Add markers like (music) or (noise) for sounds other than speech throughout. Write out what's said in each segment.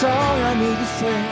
song I need to sing.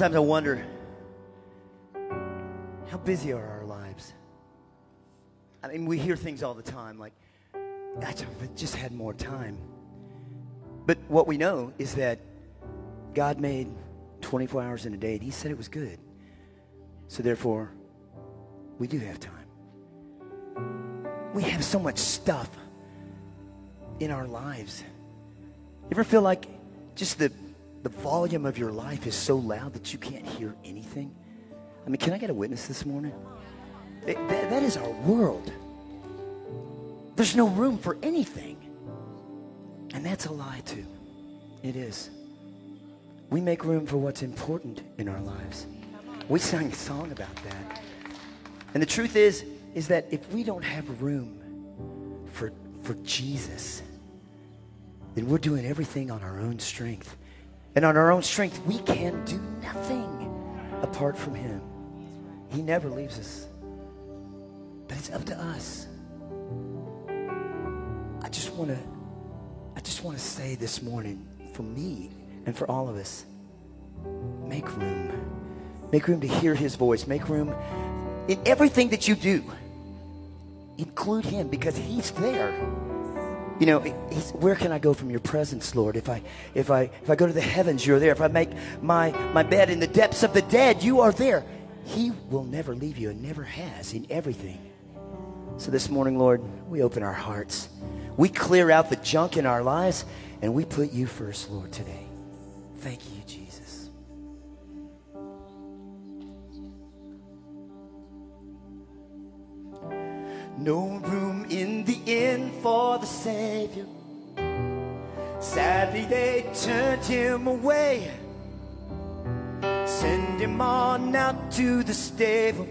Sometimes I wonder how busy are our lives? I mean, we hear things all the time like, I just had more time. But what we know is that God made 24 hours in a day, and He said it was good. So therefore, we do have time. We have so much stuff in our lives. You ever feel like just the, the volume of your life is so loud that you can't hear anything? I mean, can I get a witness this morning? It, that, that is our world. There's no room for anything. And that's a lie, too. It is. We make room for what's important in our lives. We sang a song about that. And the truth is, is that if we don't have room for, for Jesus, then we're doing everything on our own strength. And on our own strength, we can do nothing apart from Him. He never leaves us. But it's up to us. I just want to I just want to say this morning for me and for all of us make room. Make room to hear his voice. Make room in everything that you do. Include him because he's there. You know, where can I go from your presence, Lord? If I, if I, if I go to the heavens, you're there. If I make my, my bed in the depths of the dead, you are there. He will never leave you and never has in everything. So this morning, Lord, we open our hearts. We clear out the junk in our lives and we put you first, Lord, today. Thank you, No room in the inn for the Savior. Sadly, they turned him away. Send him on out to the stable.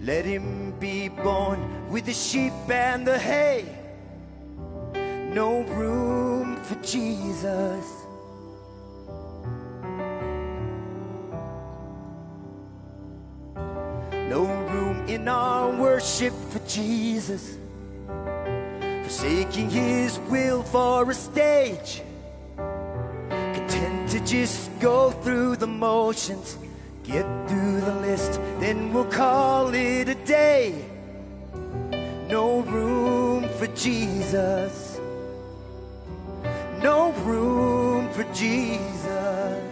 Let him be born with the sheep and the hay. No room for Jesus. No in our worship for Jesus. Forsaking his will for a stage content to just go through the motions, get through the list, then we'll call it a day. No room for Jesus, no room for Jesus.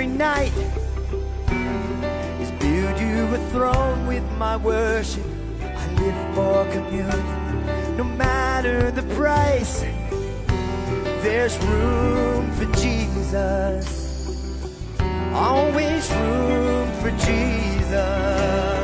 Every night is build you a throne with my worship. I live for communion, no matter the price. There's room for Jesus, always room for Jesus.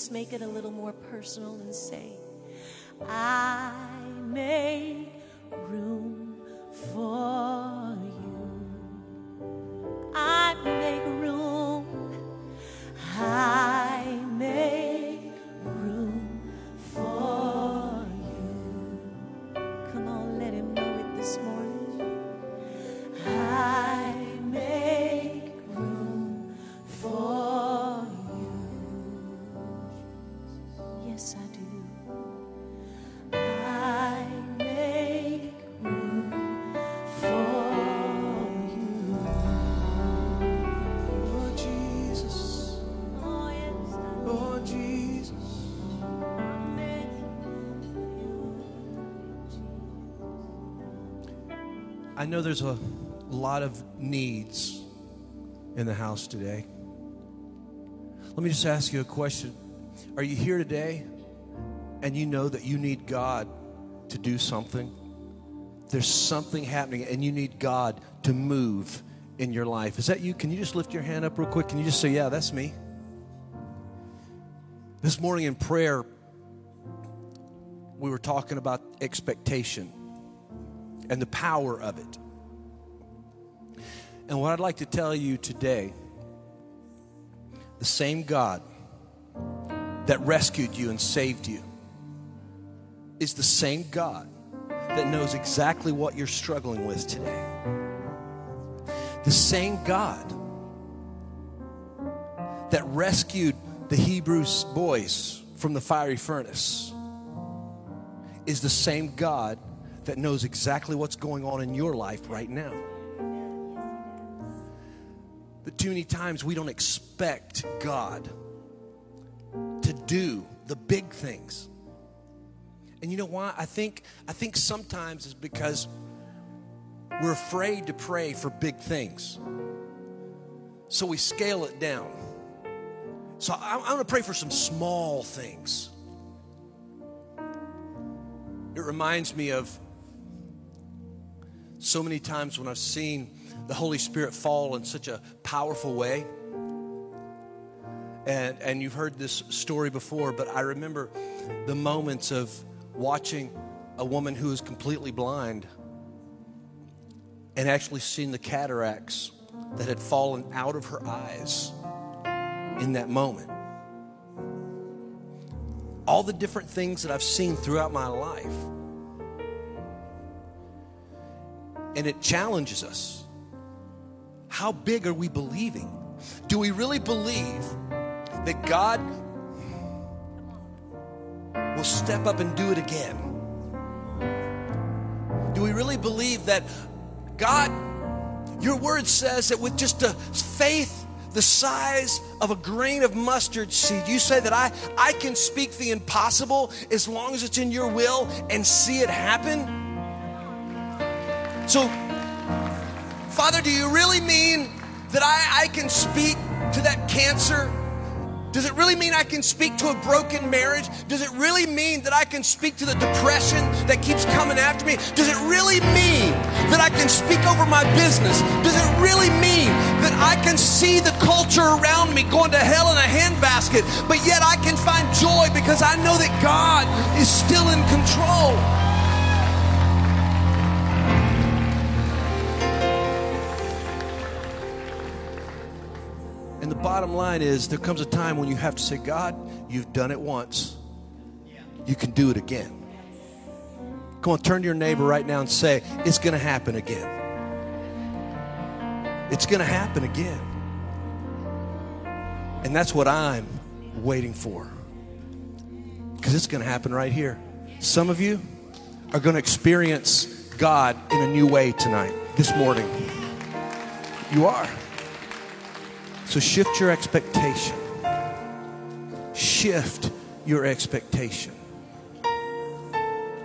Just make it a little more personal and say, I make room for you. I make there's a lot of needs in the house today. Let me just ask you a question. Are you here today and you know that you need God to do something? There's something happening and you need God to move in your life. Is that you? Can you just lift your hand up real quick? Can you just say, Yeah, that's me? This morning in prayer, we were talking about expectation and the power of it. And what I'd like to tell you today the same God that rescued you and saved you is the same God that knows exactly what you're struggling with today. The same God that rescued the Hebrew boys from the fiery furnace is the same God that knows exactly what's going on in your life right now. But too many times we don't expect God to do the big things. And you know why? I think I think sometimes it's because we're afraid to pray for big things. So we scale it down. So I, I'm going to pray for some small things. It reminds me of so many times when I've seen the Holy Spirit fall in such a powerful way. And, and you've heard this story before, but I remember the moments of watching a woman who was completely blind and actually seeing the cataracts that had fallen out of her eyes in that moment. All the different things that I've seen throughout my life. And it challenges us. How big are we believing? Do we really believe that God will step up and do it again? Do we really believe that God, your word says that with just a faith the size of a grain of mustard seed, you say that I, I can speak the impossible as long as it's in your will and see it happen? So, Father, do you really mean that I, I can speak to that cancer? Does it really mean I can speak to a broken marriage? Does it really mean that I can speak to the depression that keeps coming after me? Does it really mean that I can speak over my business? Does it really mean that I can see the culture around me going to hell in a handbasket, but yet I can find joy because I know that God is still in control? Bottom line is there comes a time when you have to say, God, you've done it once. You can do it again. Come on, turn to your neighbor right now and say, It's going to happen again. It's going to happen again. And that's what I'm waiting for. Because it's going to happen right here. Some of you are going to experience God in a new way tonight, this morning. You are. So shift your expectation. Shift your expectation.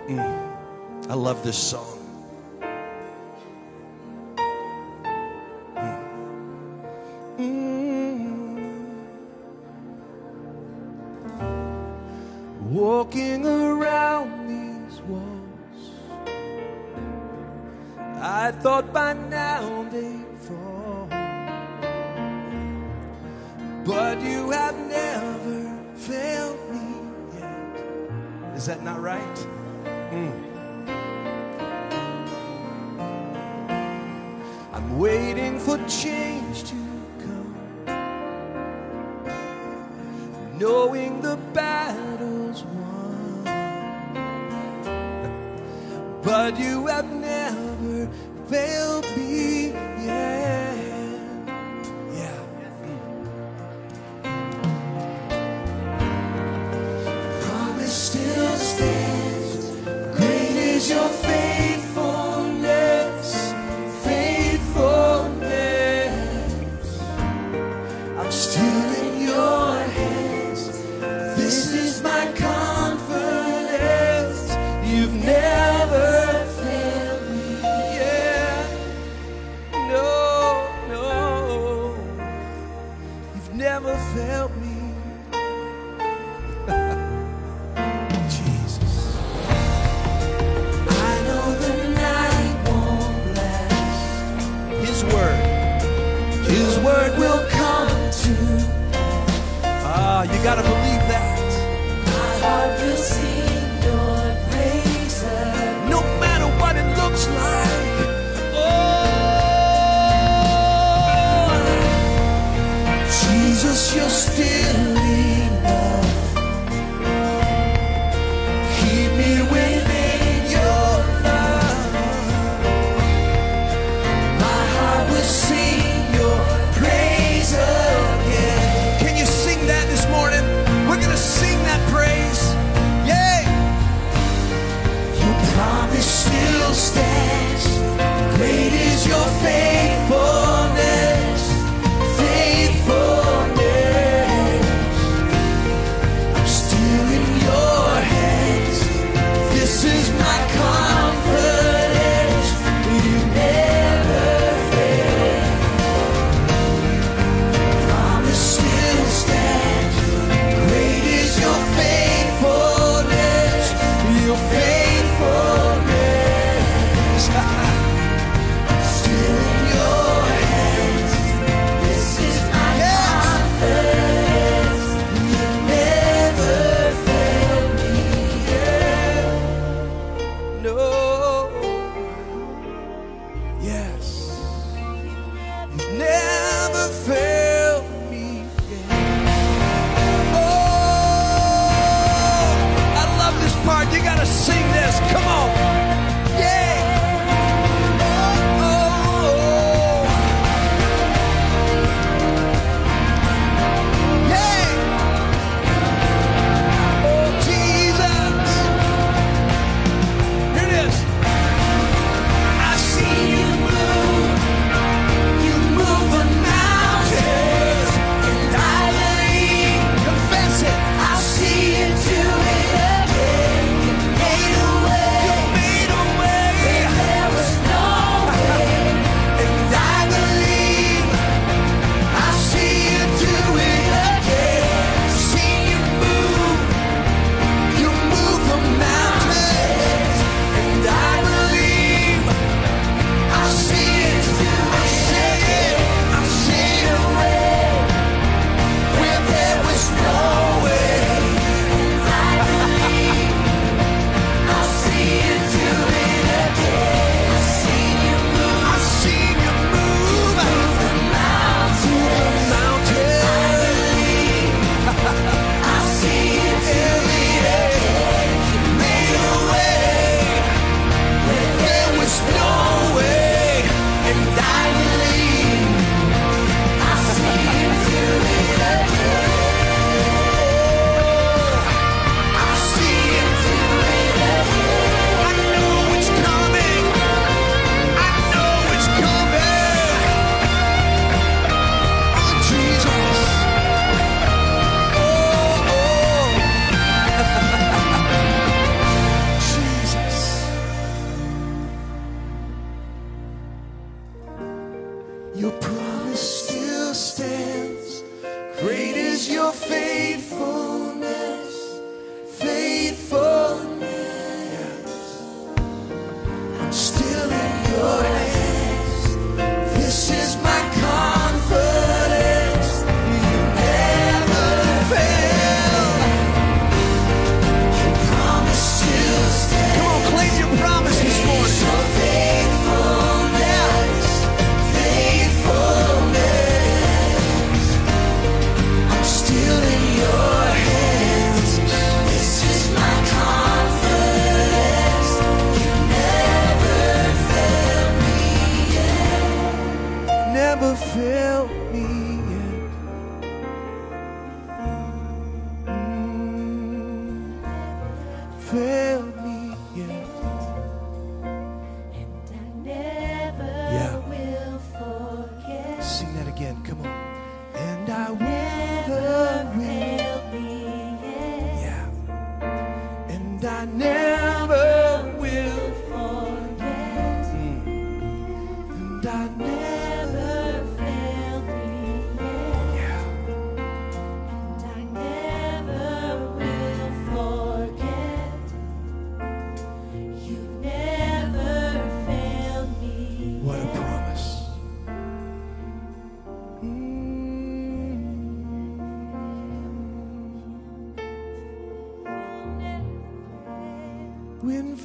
Mm. I love this song. Mm. Mm. Walking around these walls, I thought by now but you have never failed me yet. Is that not right? Mm. I'm waiting for change to come, knowing the battle's won, but you have never failed.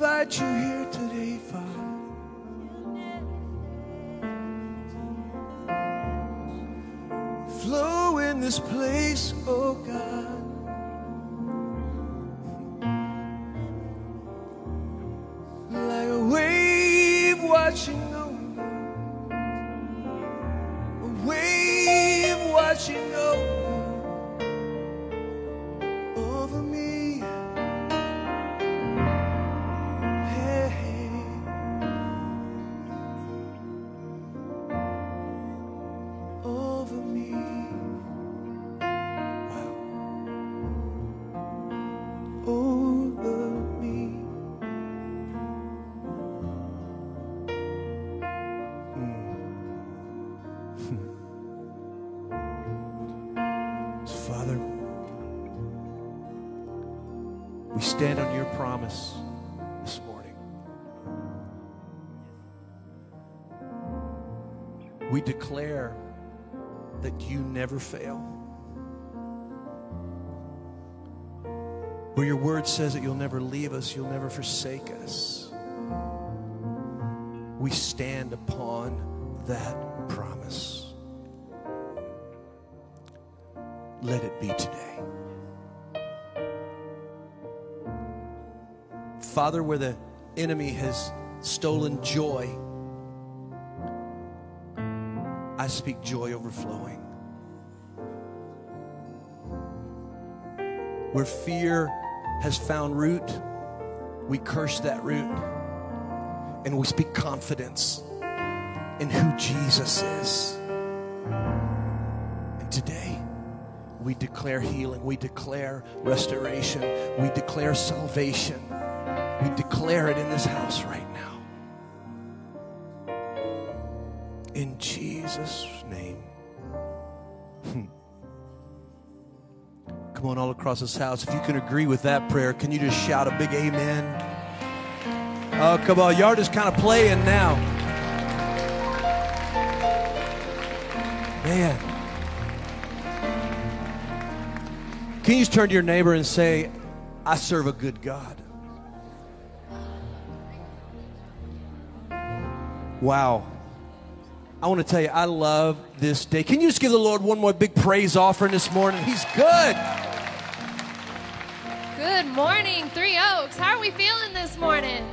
Invite you here never fail. Where your word says that you'll never leave us, you'll never forsake us. We stand upon that promise. Let it be today. Father, where the enemy has stolen joy, I speak joy overflowing. Where fear has found root, we curse that root and we speak confidence in who Jesus is. And today, we declare healing, we declare restoration, we declare salvation. We declare it in this house right now. In Jesus' name. Come on, all across this house. If you can agree with that prayer, can you just shout a big amen? Oh, come on. Y'all just kind of playing now. Man. Can you just turn to your neighbor and say, I serve a good God? Wow. I want to tell you, I love this day. Can you just give the Lord one more big praise offering this morning? He's good. Good morning, Three Oaks. How are we feeling this morning?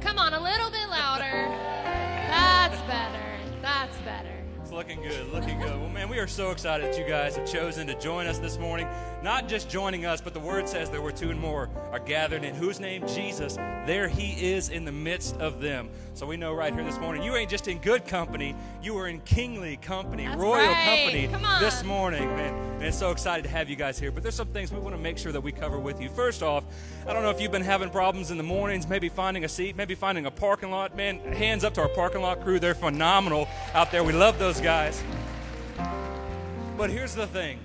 Come on, a little bit louder. That's better. That's better. It's looking good, looking good. Well, man, we are so excited that you guys have chosen to join us this morning. Not just joining us, but the word says there were two and more are gathered in whose name? Jesus. There he is in the midst of them. So we know right here this morning, you ain't just in good company, you are in kingly company, That's royal right. company this morning, man. And it's so excited to have you guys here. But there's some things we want to make sure that we cover with you. First off, I don't know if you've been having problems in the mornings, maybe finding a seat, maybe finding a parking lot. Man, hands up to our parking lot crew. They're phenomenal out there. We love those guys. But here's the thing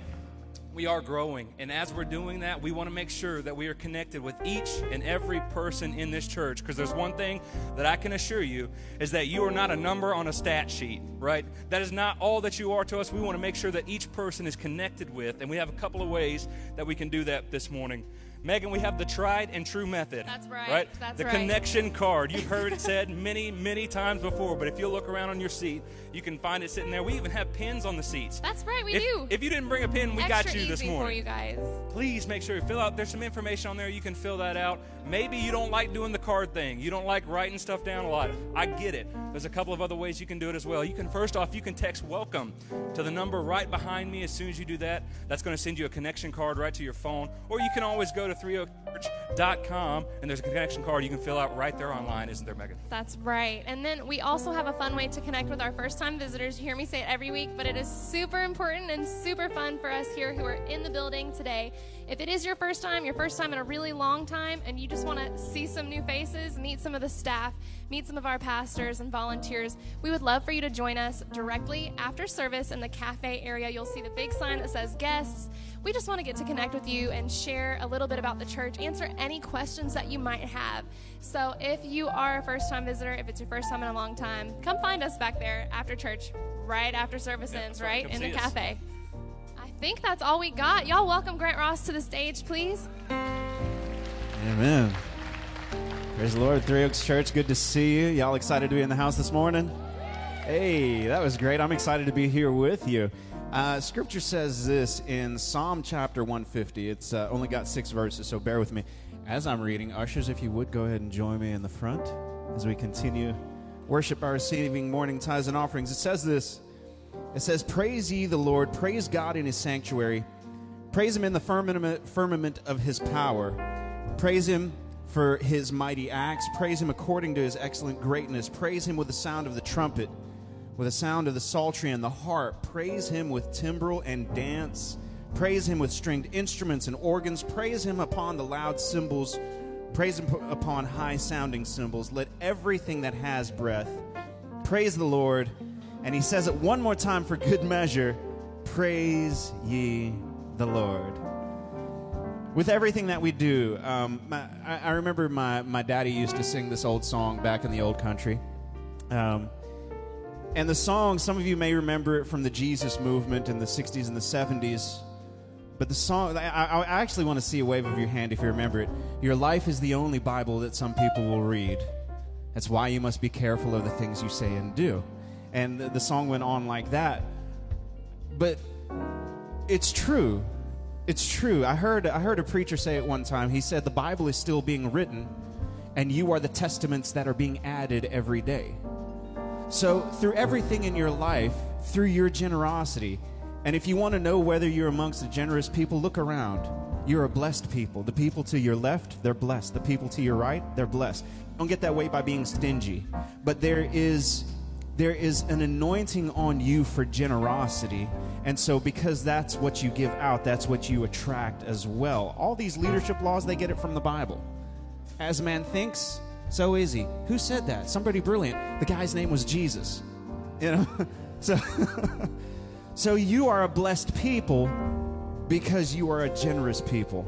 we are growing. And as we're doing that, we want to make sure that we are connected with each and every person in this church. Because there's one thing that I can assure you is that you are not a number on a stat sheet, right? That is not all that you are to us. We want to make sure that each person is connected with. And we have a couple of ways that we can do that this morning. Megan, we have the tried and true method. That's right. Right? That's the right. connection card. You've heard it said (laughs) many, many times before, but if you look around on your seat, you can find it sitting there. We even have pins on the seats. That's right, we if, do. If you didn't bring a pin, we Extra got you this morning. for you guys. Please make sure you fill out. There's some information on there. You can fill that out. Maybe you don't like doing the card thing. You don't like writing stuff down a lot. I get it. There's a couple of other ways you can do it as well. You can first off, you can text welcome to the number right behind me. As soon as you do that, that's going to send you a connection card right to your phone. Or you can always go to 30church.com and there's a connection card you can fill out right there online, isn't there, Megan? That's right. And then we also have a fun way to connect with our first time visitors. You hear me say it every week, but it is super important and super fun for us here who are in the building today. If it is your first time, your first time in a really long time, and you just want to see some new faces, meet some of the staff, meet some of our pastors and volunteers, we would love for you to join us directly after service in the cafe area. You'll see the big sign that says guests. We just want to get to connect with you and share a little bit about the church, answer any questions that you might have. So if you are a first time visitor, if it's your first time in a long time, come find us back there after church, right after service Yeah, ends, right. right? In the see us. cafe. I think that's all we got. Y'all welcome Grant Ross to the stage, please. Amen. Praise the Lord, Three Oaks Church. Good to see you. Y'all excited to be in the house this morning? Hey, that was great. I'm excited to be here with you. Uh, scripture says this in Psalm chapter 150. It's uh, only got six verses, so bear with me. As I'm reading, ushers, if you would go ahead and join me in the front as we continue worship by receiving morning tithes and offerings. It says this It says, Praise ye the Lord, praise God in his sanctuary, praise him in the firmament, firmament of his power, praise him for his mighty acts. Praise him according to his excellent greatness. Praise him with the sound of the trumpet, with the sound of the psaltery and the harp. Praise him with timbrel and dance. Praise him with stringed instruments and organs. Praise him upon the loud cymbals. Praise him upon high sounding cymbals. Let everything that has breath praise the Lord. And he says it one more time for good measure Praise ye the Lord with everything that we do, um, my, I, I, remember my, my daddy used to sing this old song back in the old country. Um, and the song, some of you may remember it from the Jesus movement in the 60s and the 70s. But the song, I, I actually want to see a wave of your hand if you remember it. Your life is the only Bible that some people will read. That's why you must be careful of the things you say and do. And the, the song went on like that. But it's true it's true. I heard I heard a preacher say it one time. He said the Bible is still being written and you are the testaments that are being added every day. So, through everything in your life, through your generosity, and if you want to know whether you're amongst the generous people, look around. You're a blessed people. The people to your left, they're blessed. The people to your right, they're blessed. Don't get that way by being stingy. But there is there is an anointing on you for generosity. And so, because that's what you give out, that's what you attract as well. All these leadership laws, they get it from the Bible. As man thinks, so he. Who said that? Somebody brilliant. The guy's name was Jesus. You know? (laughs) so, (laughs) so you are a blessed people because you are a generous people.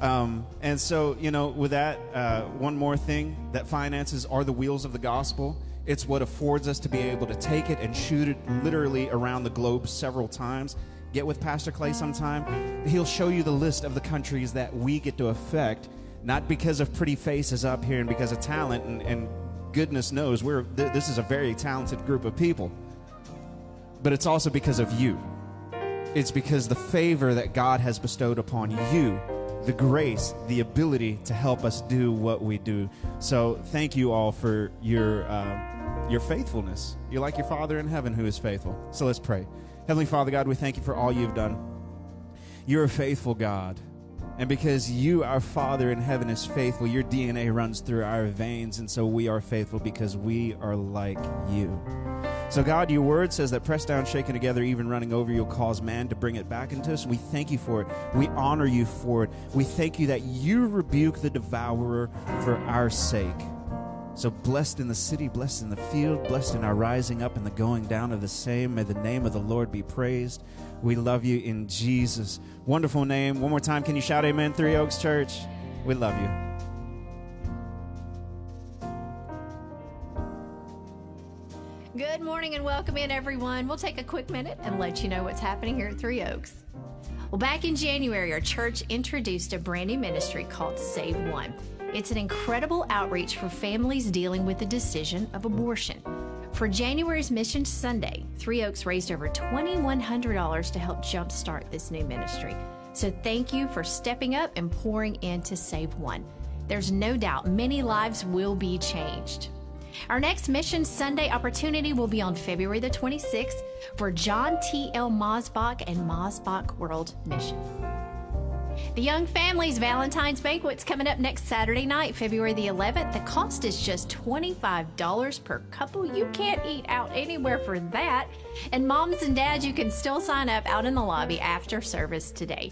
Um, and so, you know, with that, uh, one more thing that finances are the wheels of the gospel. It's what affords us to be able to take it and shoot it literally around the globe several times. Get with Pastor Clay sometime. He'll show you the list of the countries that we get to affect, not because of pretty faces up here and because of talent, and, and goodness knows we're th- this is a very talented group of people. But it's also because of you. It's because the favor that God has bestowed upon you the grace, the ability to help us do what we do. So thank you all for your uh, your faithfulness. You're like your Father in heaven who is faithful. So let's pray. Heavenly Father God, we thank you for all you've done. You're a faithful God. And because you, our Father in heaven, is faithful, your DNA runs through our veins. And so we are faithful because we are like you. So, God, your word says that pressed down, shaken together, even running over, you'll cause man to bring it back into us. We thank you for it. We honor you for it. We thank you that you rebuke the devourer for our sake. So blessed in the city, blessed in the field, blessed in our rising up and the going down of the same. May the name of the Lord be praised. We love you in Jesus' wonderful name. One more time, can you shout amen, Three Oaks Church? We love you. Good morning and welcome in, everyone. We'll take a quick minute and let you know what's happening here at Three Oaks. Well, back in January, our church introduced a brand new ministry called Save One. It's an incredible outreach for families dealing with the decision of abortion. For January's Mission Sunday, Three Oaks raised over $2,100 to help jumpstart this new ministry. So thank you for stepping up and pouring in to Save One. There's no doubt many lives will be changed. Our next Mission Sunday opportunity will be on February the 26th for John T. L. Mosbach and Mosbach World Mission. The Young Families Valentine's Banquet's coming up next Saturday night, February the 11th. The cost is just $25 per couple. You can't eat out anywhere for that. And moms and dads, you can still sign up out in the lobby after service today.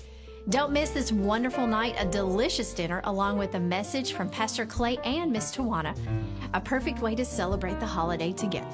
Don't miss this wonderful night, a delicious dinner, along with a message from Pastor Clay and Miss Tawana. A perfect way to celebrate the holiday together.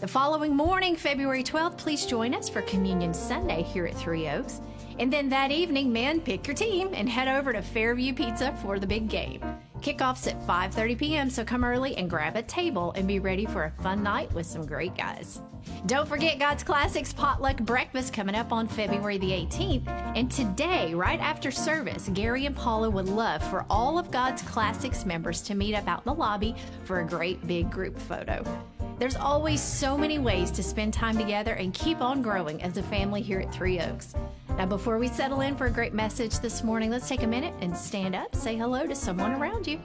The following morning, February 12th, please join us for Communion Sunday here at Three Oaks. And then that evening, men, pick your team and head over to Fairview Pizza for the big game. Kickoff's at 5:30 p.m., so come early and grab a table and be ready for a fun night with some great guys. Don't forget God's Classics Potluck Breakfast coming up on February the 18th. And today, right after service, Gary and Paula would love for all of God's Classics members to meet up out in the lobby for a great big group photo. There's always so many ways to spend time together and keep on growing as a family here at Three Oaks. Now, before we settle in for a great message this morning, let's take a minute and stand up, say hello to someone around you.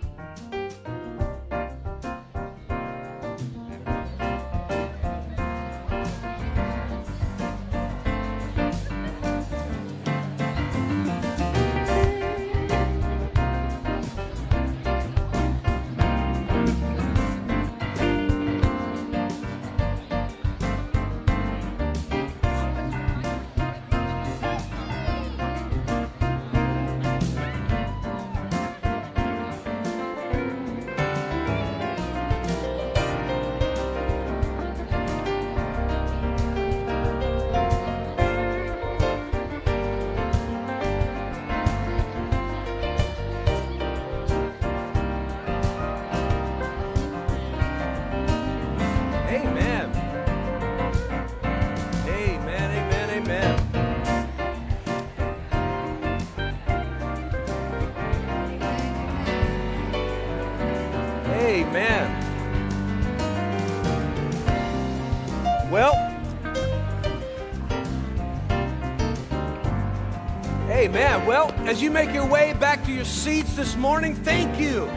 As you make your way back to your seats this morning, thank you.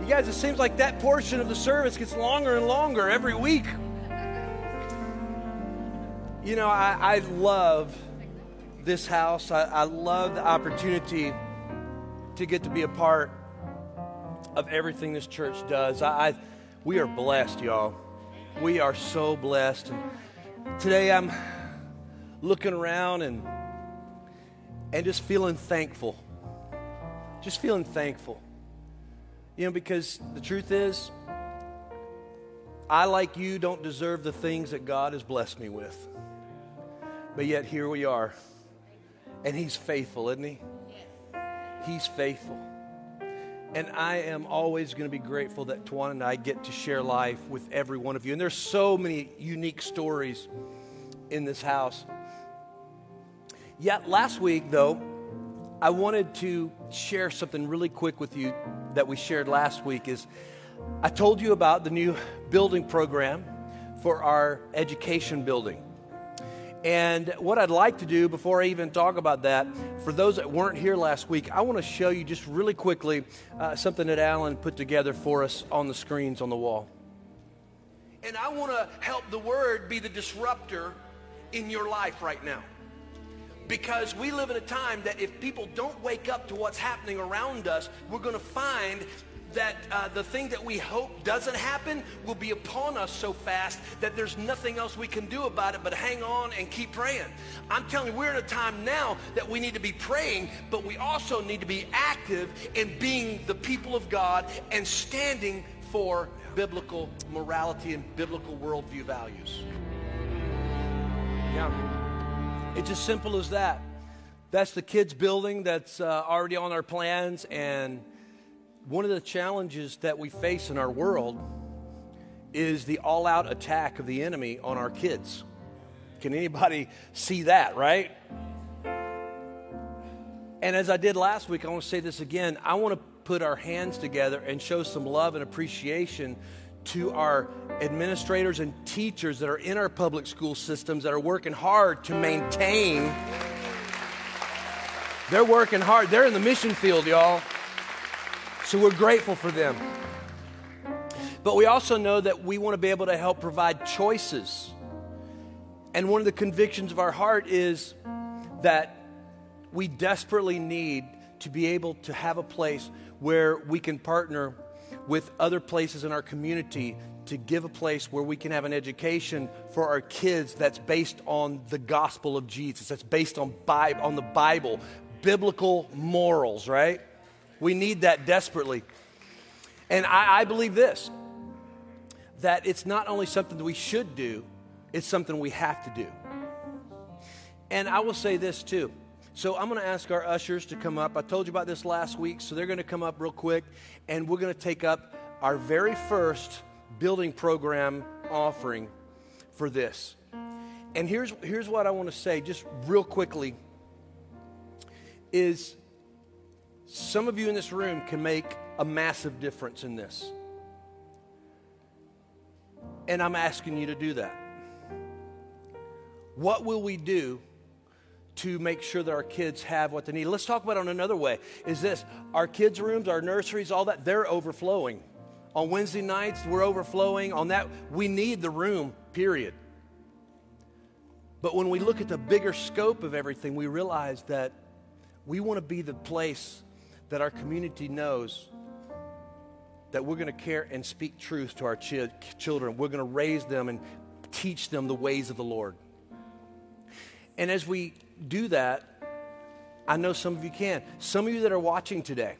You guys, it seems like that portion of the service gets longer and longer every week. You know, I, I love this house. I, I love the opportunity to get to be a part of everything this church does. I, I we are blessed, y'all. We are so blessed. And today I'm looking around and and just feeling thankful. Just feeling thankful. You know, because the truth is, I, like you, don't deserve the things that God has blessed me with. But yet, here we are. And He's faithful, isn't He? He's faithful. And I am always going to be grateful that Tawana and I get to share life with every one of you. And there's so many unique stories in this house. Yet, last week, though, I wanted to share something really quick with you that we shared last week is I told you about the new building program for our education building. And what I'd like to do before I even talk about that, for those that weren't here last week, I want to show you just really quickly uh, something that Alan put together for us on the screens on the wall. And I want to help the word be the disruptor in your life right now because we live in a time that if people don't wake up to what's happening around us, we're going to find that uh, the thing that we hope doesn't happen will be upon us so fast that there's nothing else we can do about it but hang on and keep praying. I'm telling you, we're in a time now that we need to be praying, but we also need to be active in being the people of God and standing for biblical morality and biblical worldview values. Yeah. It's as simple as that. That's the kids' building that's uh, already on our plans. And one of the challenges that we face in our world is the all out attack of the enemy on our kids. Can anybody see that, right? And as I did last week, I want to say this again. I want to put our hands together and show some love and appreciation to our administrators and teachers that are in our public school systems that are working hard to maintain. They're working hard. They're in the mission field, y'all. So we're grateful for them. But we also know that we want to be able to help provide choices. And one of the convictions of our heart is that we desperately need to be able to have a place where we can partner with other places in our community to give a place where we can have an education for our kids that's based on the gospel of Jesus, that's based on, Bible, on the Bible, biblical morals, right? We need that desperately. And I, I believe this that it's not only something that we should do, it's something we have to do. And I will say this too So I'm going to ask our ushers to come up. I told you about this last week, so they're going to come up real quick, and we're going to take up our very first building program offering for this. And here's, here's what I want to say just real quickly is some of you in this room can make a massive difference in this. And I'm asking you to do that. What will we do to make sure that our kids have what they need? Let's talk about it in another way. Is this our kids' rooms, our nurseries, all that, they're overflowing. On Wednesday nights, we're overflowing. On that, we need the room, period. But when we look at the bigger scope of everything, we realize that we want to be the place that our community knows that we're going to care and speak truth to our ch- children. We're going to raise them and teach them the ways of the Lord. And as we do that, I know some of you can. Some of you that are watching today,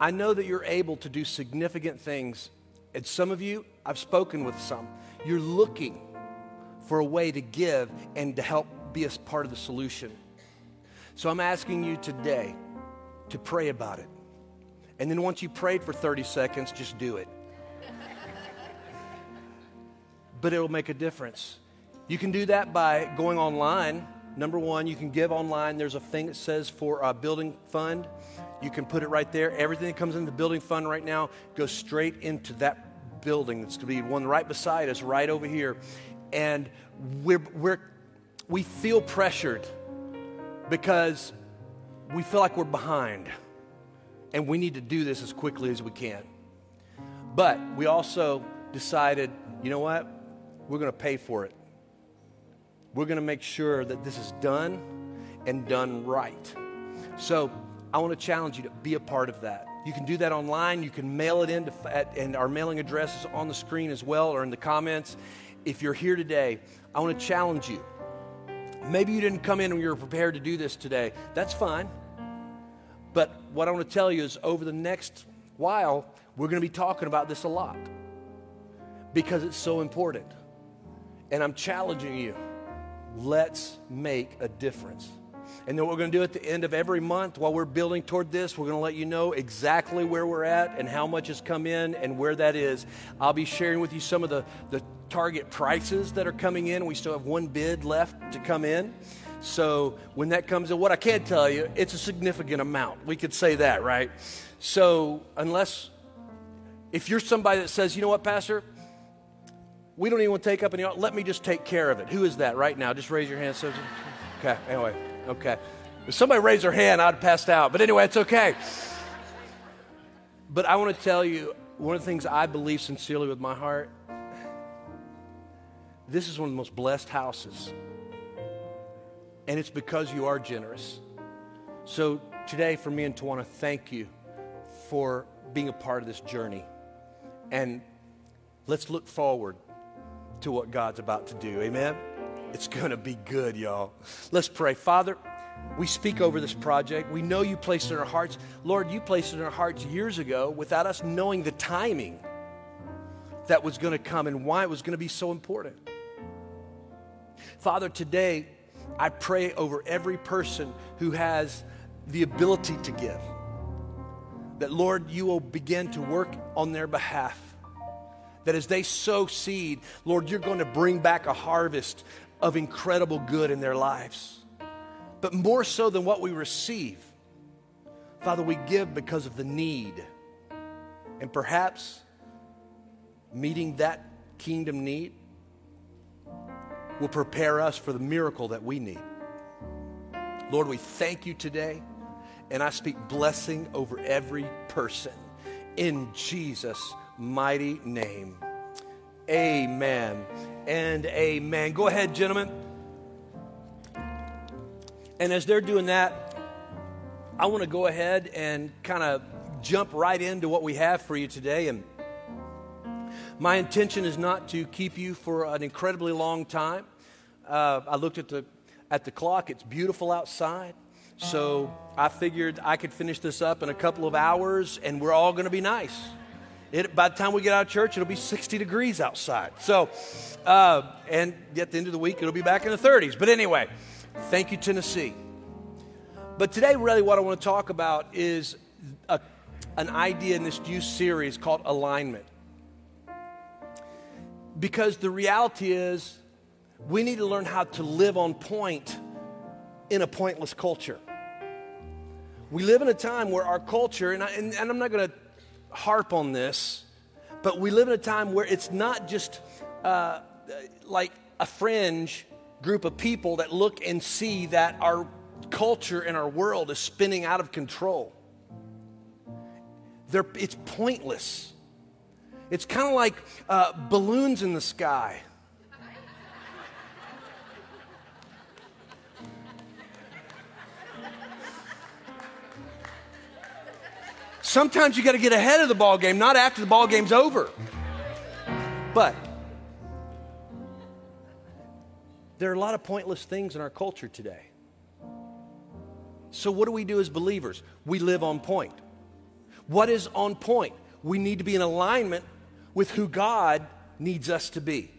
I know that you're able to do significant things. And some of you, I've spoken with some, you're looking for a way to give and to help be a part of the solution. So I'm asking you today to pray about it. And then once you prayed for 30 seconds, just do it. (laughs) but it'll make a difference. You can do that by going online. Number one, you can give online. There's a thing that says for a building fund. You can put it right there. Everything that comes in the building fund right now goes straight into that building. That's going to be one right beside us, right over here. And we're, we're, we feel pressured because we feel like we're behind and we need to do this as quickly as we can. But we also decided, you know what? We're going to pay for it. We're going to make sure that this is done and done right. So I want to challenge you to be a part of that. You can do that online. You can mail it in, to, at, and our mailing address is on the screen as well or in the comments. If you're here today, I want to challenge you. Maybe you didn't come in and you were prepared to do this today. That's fine. But what I want to tell you is over the next while, we're going to be talking about this a lot because it's so important. And I'm challenging you let's make a difference. And then what we're going to do at the end of every month while we're building toward this, we're going to let you know exactly where we're at and how much has come in and where that is. I'll be sharing with you some of the, the target prices that are coming in. We still have one bid left to come in. So when that comes in, what I can tell you, it's a significant amount. We could say that, right? So unless, if you're somebody that says, you know what, Pastor, we don't even want to take up any, let me just take care of it. Who is that right now? Just raise your hand. So, okay, anyway. Okay. If somebody raised their hand, I'd have passed out. But anyway, it's okay. But I want to tell you one of the things I believe sincerely with my heart this is one of the most blessed houses. And it's because you are generous. So today, for me and Tawana, thank you for being a part of this journey. And let's look forward to what God's about to do. Amen. It's going to be good, y'all. Let's pray. Father, we speak over this project. We know you placed it in our hearts. Lord, you placed it in our hearts years ago without us knowing the timing that was going to come and why it was going to be so important. Father, today I pray over every person who has the ability to give. That, Lord, you will begin to work on their behalf. That as they sow seed, Lord, you're going to bring back a harvest of incredible good in their lives. But more so than what we receive, Father, we give because of the need. And perhaps meeting that kingdom need will prepare us for the miracle that we need. Lord, we thank you today, and I speak blessing over every person in Jesus' mighty name. Amen and amen. Go ahead, gentlemen. And as they're doing that, I want to go ahead and kind of jump right into what we have for you today. And my intention is not to keep you for an incredibly long time. Uh, I looked at the at the clock; it's beautiful outside, so I figured I could finish this up in a couple of hours, and we're all going to be nice. It, by the time we get out of church, it'll be 60 degrees outside. So, uh, and at the end of the week, it'll be back in the 30s. But anyway, Thank you, Tennessee. But today, really, what I want to talk about is a, an idea in this youth series called alignment. Because the reality is, we need to learn how to live on point in a pointless culture. We live in a time where our culture, and, I, and, and I'm not going to harp on this, but we live in a time where it's not just uh, like a fringe group of people that look and see that our culture and our world is spinning out of control. They're, it's pointless. It's kind of like uh, balloons in the sky. Sometimes you got to get ahead of the ball game, not after the ball game's over. But there are a lot of pointless things in our culture today. So, what do we do as believers? We live on point. What is on point? We need to be in alignment with who God needs us to be.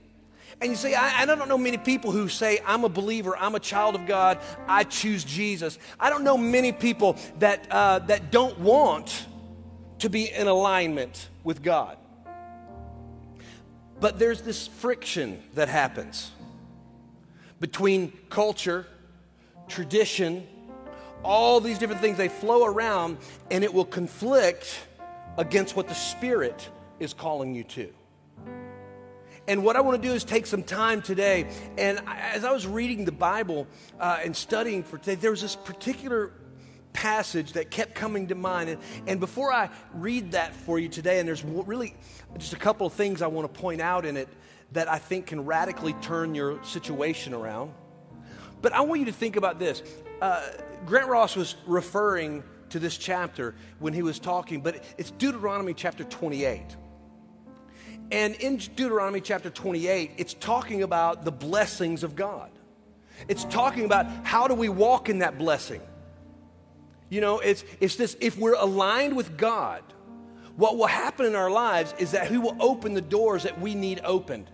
And you say, I, I, don't know many people who say, I'm a believer, I'm a child of God, I choose Jesus. I don't know many people that, uh, that don't want to be in alignment with God. But there's this friction that happens between culture, tradition, all these different things, they flow around and it will conflict against what the Spirit is calling you to. And what I want to do is take some time today. And as I was reading the Bible uh, and studying for today, there was this particular passage that kept coming to mind. And, and before I read that for you today, and there's really just a couple of things I want to point out in it that I think can radically turn your situation around. But I want you to think about this. Uh, Grant Ross was referring to this chapter when he was talking, but it's Deuteronomy chapter 28. And in Deuteronomy chapter 28, it's talking about the blessings of God. It's talking about how do we walk in that blessing. You know, it's, it's this if we're aligned with God, what will happen in our lives is that He will open the doors that we need opened.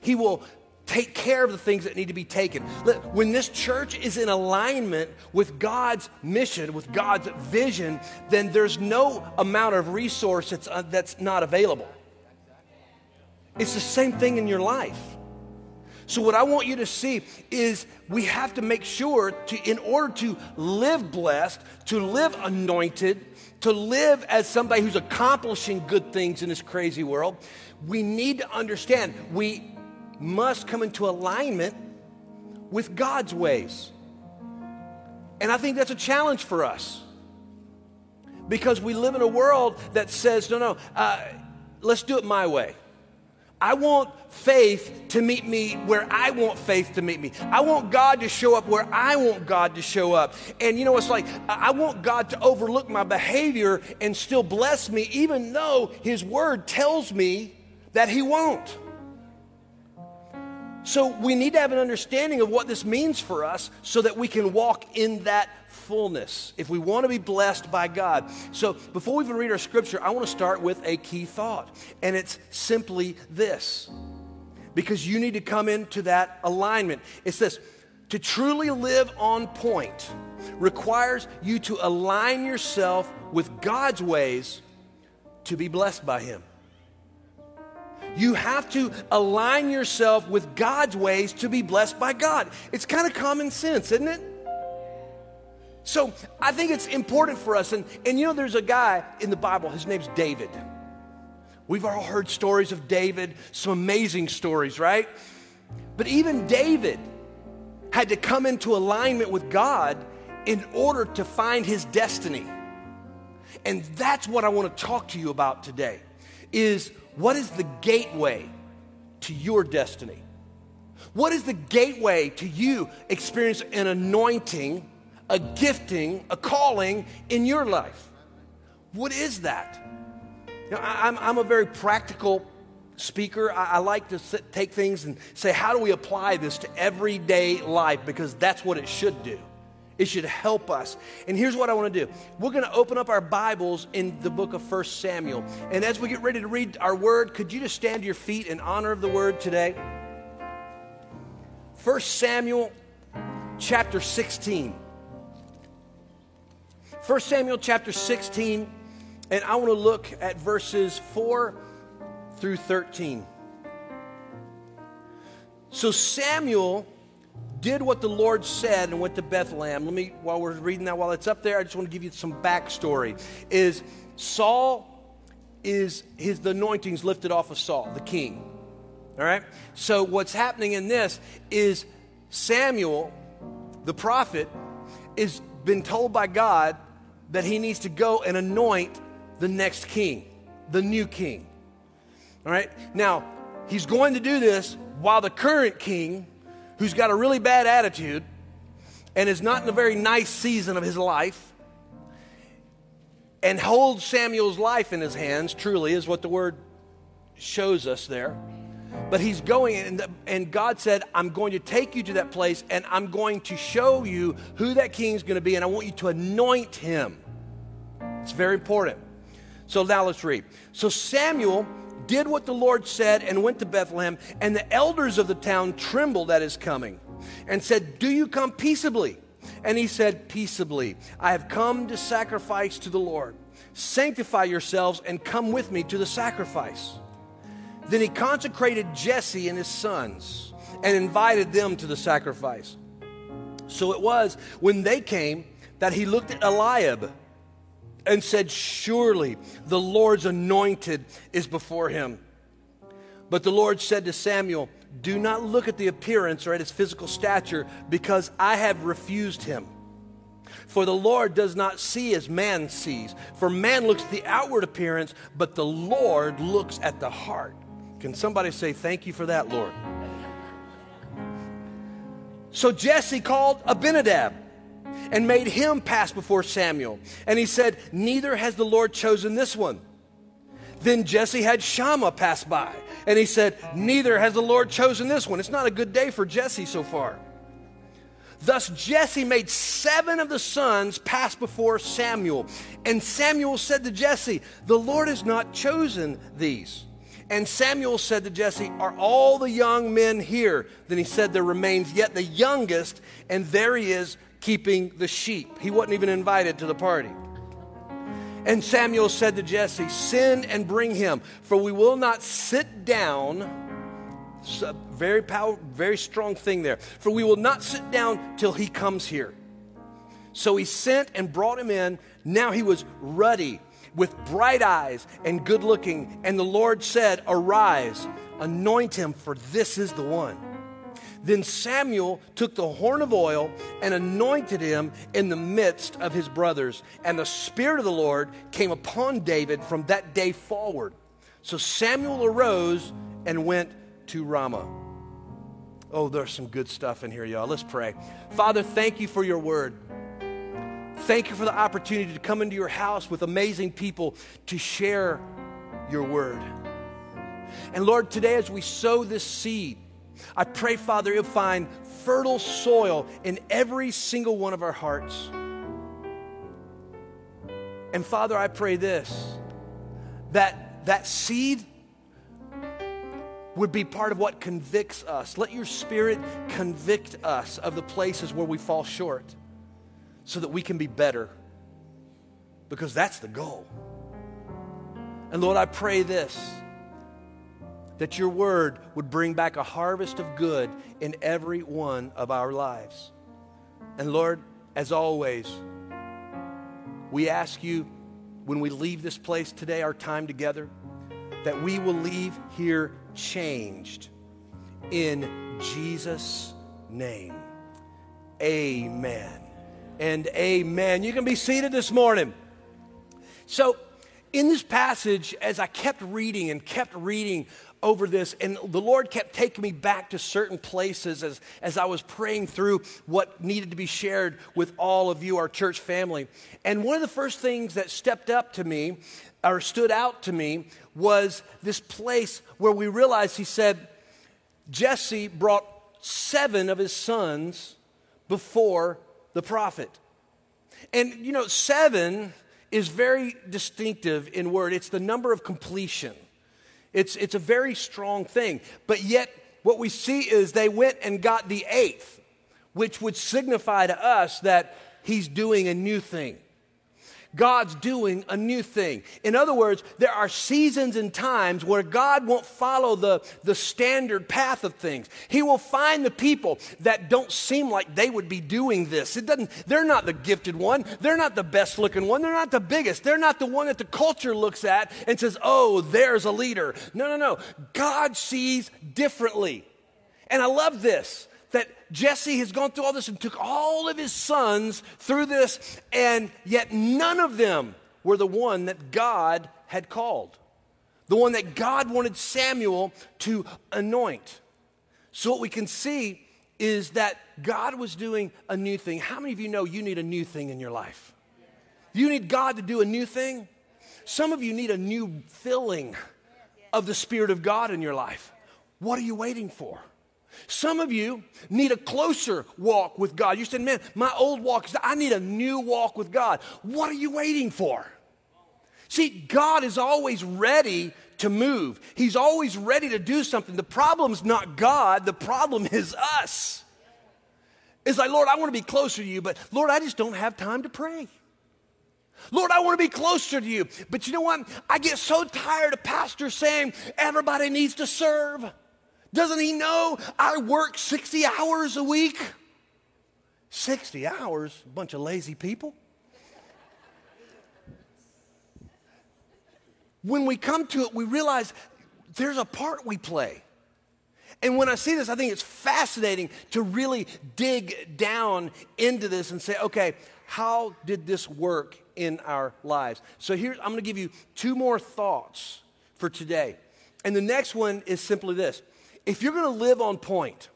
He will take care of the things that need to be taken. When this church is in alignment with God's mission, with God's vision, then there's no amount of resource that's, uh, that's not available. It's the same thing in your life. So, what I want you to see is we have to make sure to, in order to live blessed, to live anointed, to live as somebody who's accomplishing good things in this crazy world, we need to understand we must come into alignment with God's ways. And I think that's a challenge for us because we live in a world that says, no, no, uh, let's do it my way. I want faith to meet me where I want faith to meet me. I want God to show up where I want God to show up. And you know, it's like I want God to overlook my behavior and still bless me, even though His Word tells me that He won't. So we need to have an understanding of what this means for us so that we can walk in that fullness if we want to be blessed by God. So before we even read our scripture, I want to start with a key thought, and it's simply this because you need to come into that alignment. It's this to truly live on point requires you to align yourself with God's ways to be blessed by Him. You have to align yourself with God's ways to be blessed by God. It's kind of common sense, isn't it? So I think it's important for us. And, and you know, there's a guy in the Bible, his name's David. We've all heard stories of David, some amazing stories, right? But even David had to come into alignment with God in order to find his destiny. And that's what I want to talk to you about today is what is the gateway to your destiny? What is the gateway to you experience an anointing, a gifting, a calling in your life? What is that? I, am I'm a very practical speaker. I, I like to sit, take things and say, how do we apply this to everyday life? Because that's what it should do. It should help us. And here's what I want to do we're going to open up our Bibles in the book of 1 Samuel. And as we get ready to read our word, could you just stand to your feet in honor of the word today? 1 Samuel chapter 16. 1 Samuel chapter 16, and I want to look at verses 4 through 13. So Samuel did what the Lord said and went to Bethlehem. Let me, while we're reading that, while it's up there, I just want to give you some backstory. Is Saul is his the anointing's lifted off of Saul, the king. All right? So what's happening in this is Samuel, the prophet, is been told by God that he needs to go and anoint the next king, the new king. All right? Now, he's going to do this while the current king, who's got a really bad attitude and is not in a very nice season of his life, and holds Samuel's life in his hands, truly, is what the word shows us there. But he's going, and, and God said, I'm going to take you to that place, and I'm going to show you who that king's going to be, and I want you to anoint him. It's very important. So now let's read. So Samuel did what the Lord said and went to Bethlehem, and the elders of the town trembled at his coming and said, Do you come peaceably? And he said, Peaceably, I have come to sacrifice to the Lord. Sanctify yourselves and come with me to the sacrifice. Then he consecrated Jesse and his sons and invited them to the sacrifice. So it was when they came that he looked at Eliab and said, Surely the Lord's anointed is before him. But the Lord said to Samuel, Do not look at the appearance or at his physical stature, because I have refused him. For the Lord does not see as man sees. For man looks at the outward appearance, but the Lord looks at the heart. Can somebody say, Thank you for that, Lord? So Jesse called Abinadab and made him pass before Samuel. And he said, Neither has the Lord chosen this one. Then Jesse had Shammah pass by, and he said, Neither has the Lord chosen this one. It's not a good day for Jesse so far. Thus Jesse made seven of the sons pass before Samuel. And Samuel said to Jesse, The Lord has not chosen these. And Samuel said to Jesse, Are all the young men here? Then he said, There remains yet the youngest, and there he is keeping the sheep. He wasn't even invited to the party. And Samuel said to Jesse, Send and bring him, for we will not sit down. Very power, very strong thing there. For we will not sit down till he comes here. So he sent and brought him in. Now he was ruddy, with bright eyes and good looking. And the Lord said, Arise, anoint him, for this is the one. Then Samuel took the horn of oil and anointed him in the midst of his brothers. And the Spirit of the Lord came upon David from that day forward. So Samuel arose and went to Ramah. Oh, there's some good stuff in here, y'all. Let's pray. Father, thank you for your word. Thank you for the opportunity to come into your house with amazing people to share your word. And Lord, today as we sow this seed, I pray, Father, you'll find fertile soil in every single one of our hearts. And Father, I pray this that that seed would be part of what convicts us. Let your spirit convict us of the places where we fall short so that we can be better. Because that's the goal. And Lord, I pray this that your word would bring back a harvest of good in every one of our lives. And Lord, as always, we ask you when we leave this place today, our time together, that we will leave here changed in Jesus' name. Amen and amen. You can be seated this morning. So, in this passage, as I kept reading and kept reading over this, and the Lord kept taking me back to certain places as, as I was praying through what needed to be shared with all of you, our church family. And one of the first things that stepped up to me or stood out to me was this place where we realized he said, Jesse brought seven of his sons before the prophet. And you know, seven is very distinctive in word, it's the number of completion. It's, it's a very strong thing. But yet, what we see is they went and got the eighth, which would signify to us that he's doing a new thing. God's doing a new thing. In other words, there are seasons and times where God won't follow the, the standard path of things. He will find the people that don't seem like they would be doing this. It doesn't, they're not the gifted one. They're not the best looking one. They're not the biggest. They're not the one that the culture looks at and says, oh, there's a leader. No, no, no. God sees differently. And I love this Jesse has gone through all this and took all of his sons through this, and yet none of them were the one that God had called, the one that God wanted Samuel to anoint. So, what we can see is that God was doing a new thing. How many of you know you need a new thing in your life? You need God to do a new thing? Some of you need a new filling of the Spirit of God in your life. What are you waiting for? Some of you need a closer walk with God. You said, man, my old walk is, I need a new walk with God. What are you waiting for? See, God is always ready to move. He's always ready to do something. The problem's not God, the problem (laughs) is us. It's like, Lord, I want to be closer to you, but Lord, I just don't have time to pray. Lord, I want to be closer to you. But you know what? I get so tired of pastors saying everybody needs to serve. Doesn't he know I work 60 hours a week? 60 hours? A bunch of lazy people. When we come to it, we realize there's a part we play. And when I see this, I think it's fascinating to really dig down into this and say, okay, how did this work in our lives? So here, I'm going to give you two more thoughts for today. And the next one is simply this if you're going to live on point,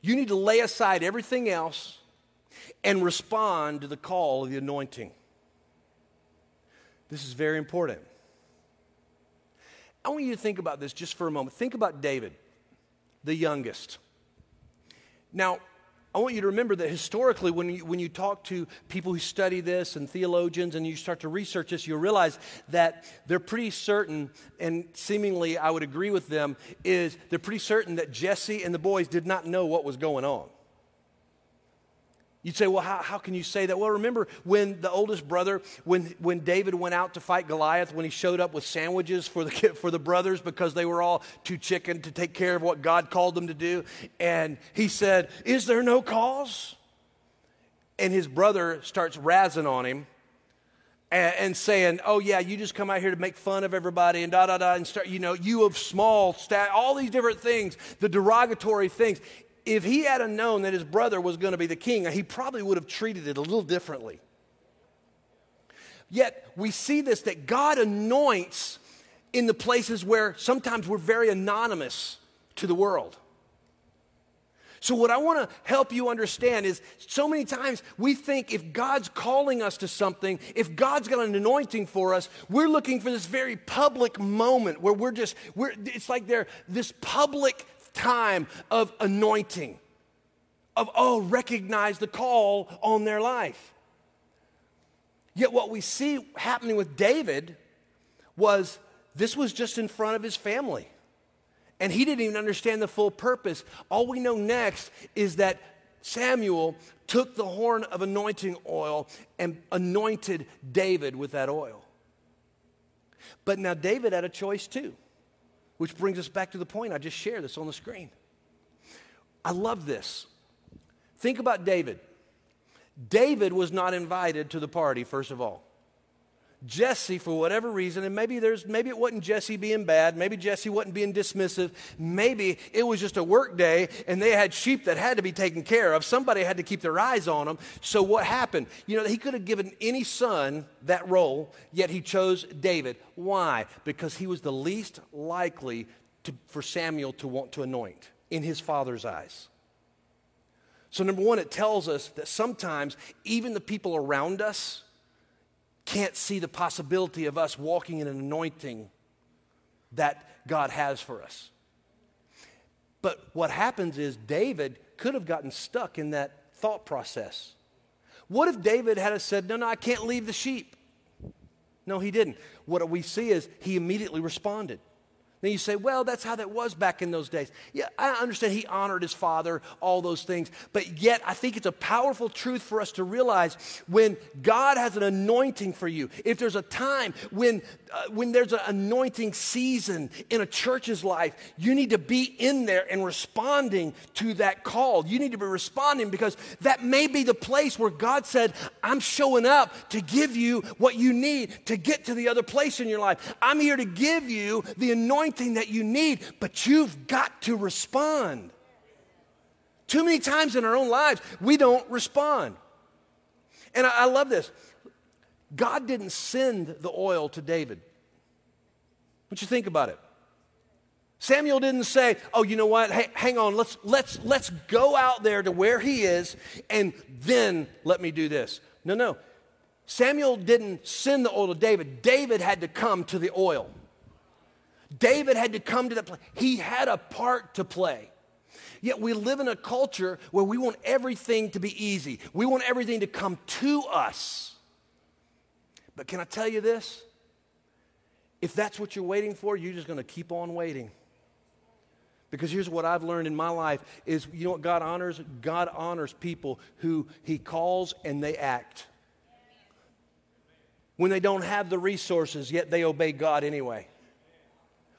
you need to lay aside everything else and respond to the call of the anointing. This is very important. I want you to think about this just for a moment. Think about David, the youngest. Now, I want you to remember that historically, when you, when you talk to people who study this and theologians and you start to research this, you'll realize that they're pretty certain, and seemingly I would agree with them, is they're pretty certain that Jesse and the boys did not know what was going on. You'd say, well, how, how can you say that? Well, remember when the oldest brother, when, when David went out to fight Goliath, when he showed up with sandwiches for the, for the brothers because they were all too chicken to take care of what God called them to do. And he said, Is there no cause? And his brother starts razzing on him and, and saying, Oh, yeah, you just come out here to make fun of everybody and da da da, and start, you know, you of small stat, all these different things, the derogatory things if he had known that his brother was going to be the king, he probably would have treated it a little differently. Yet we see this that God anoints in the places where sometimes we're very anonymous to the world. So, what I want to help you understand is so many times we think if God's calling us to something, if God's got an anointing for us, we're looking for this very public moment where we're just, we're, it's like they're this public time of anointing, of, oh, recognize the call on their life. Yet, what we see happening with David was this was just in front of his family. And he didn't even understand the full purpose. All we know next is that Samuel took the horn of anointing oil and anointed David with that oil. But now David had a choice too. Which brings us back to the point I just shared this on the screen. I love this. Think about David. David was not invited to the party, first of all. Jesse, for whatever reason, and maybe there's maybe it wasn't Jesse being bad, maybe Jesse wasn't being dismissive, maybe it was just a work day and they had sheep that had to be taken care of. Somebody had to keep their eyes on them. So what happened? You know, he could have given any son that role, yet he chose David. Why? Because he was the least likely to, for Samuel to want to anoint in his father's eyes. So, number one, it tells us that sometimes even the people around us can't see the possibility of us walking in an anointing that God has for us. But what happens is David could have gotten stuck in that thought process. What if David had said, No, no, I can't leave the sheep? No, he didn't. What we see is he immediately responded. Now you say, well, that's how that was back in those days. Yeah, I understand he honored his father, all those things. But yet, I think it's a powerful truth for us to realize when God has an anointing for you, if there's a time when, uh, when there's an anointing season in a church's life, you need to be in there and responding to that call. You need to be responding because that may be the place where God said, I'm showing up to give you what you need to get to the other place in your life. I'm here to give you the anointing that you need, but you've got to respond. Too many times in our own lives, we don't respond. And I, I love this. God didn't send the oil to David. What you think about it? Samuel didn't say, "Oh, you know what? Hey, hang on. Let's let's let's go out there to where he is and then let me do this." No, no. Samuel didn't send the oil to David. David had to come to the oil. David had to come to that place. He had a part to play. Yet we live in a culture where we want everything to be easy. We want everything to come to us. But can I tell you this? If that's what you're waiting for, you're just going to keep on waiting. Because here's what I've learned in my life is you know what God honors? God honors people who he calls and they act. When they don't have the resources, yet they obey God anyway.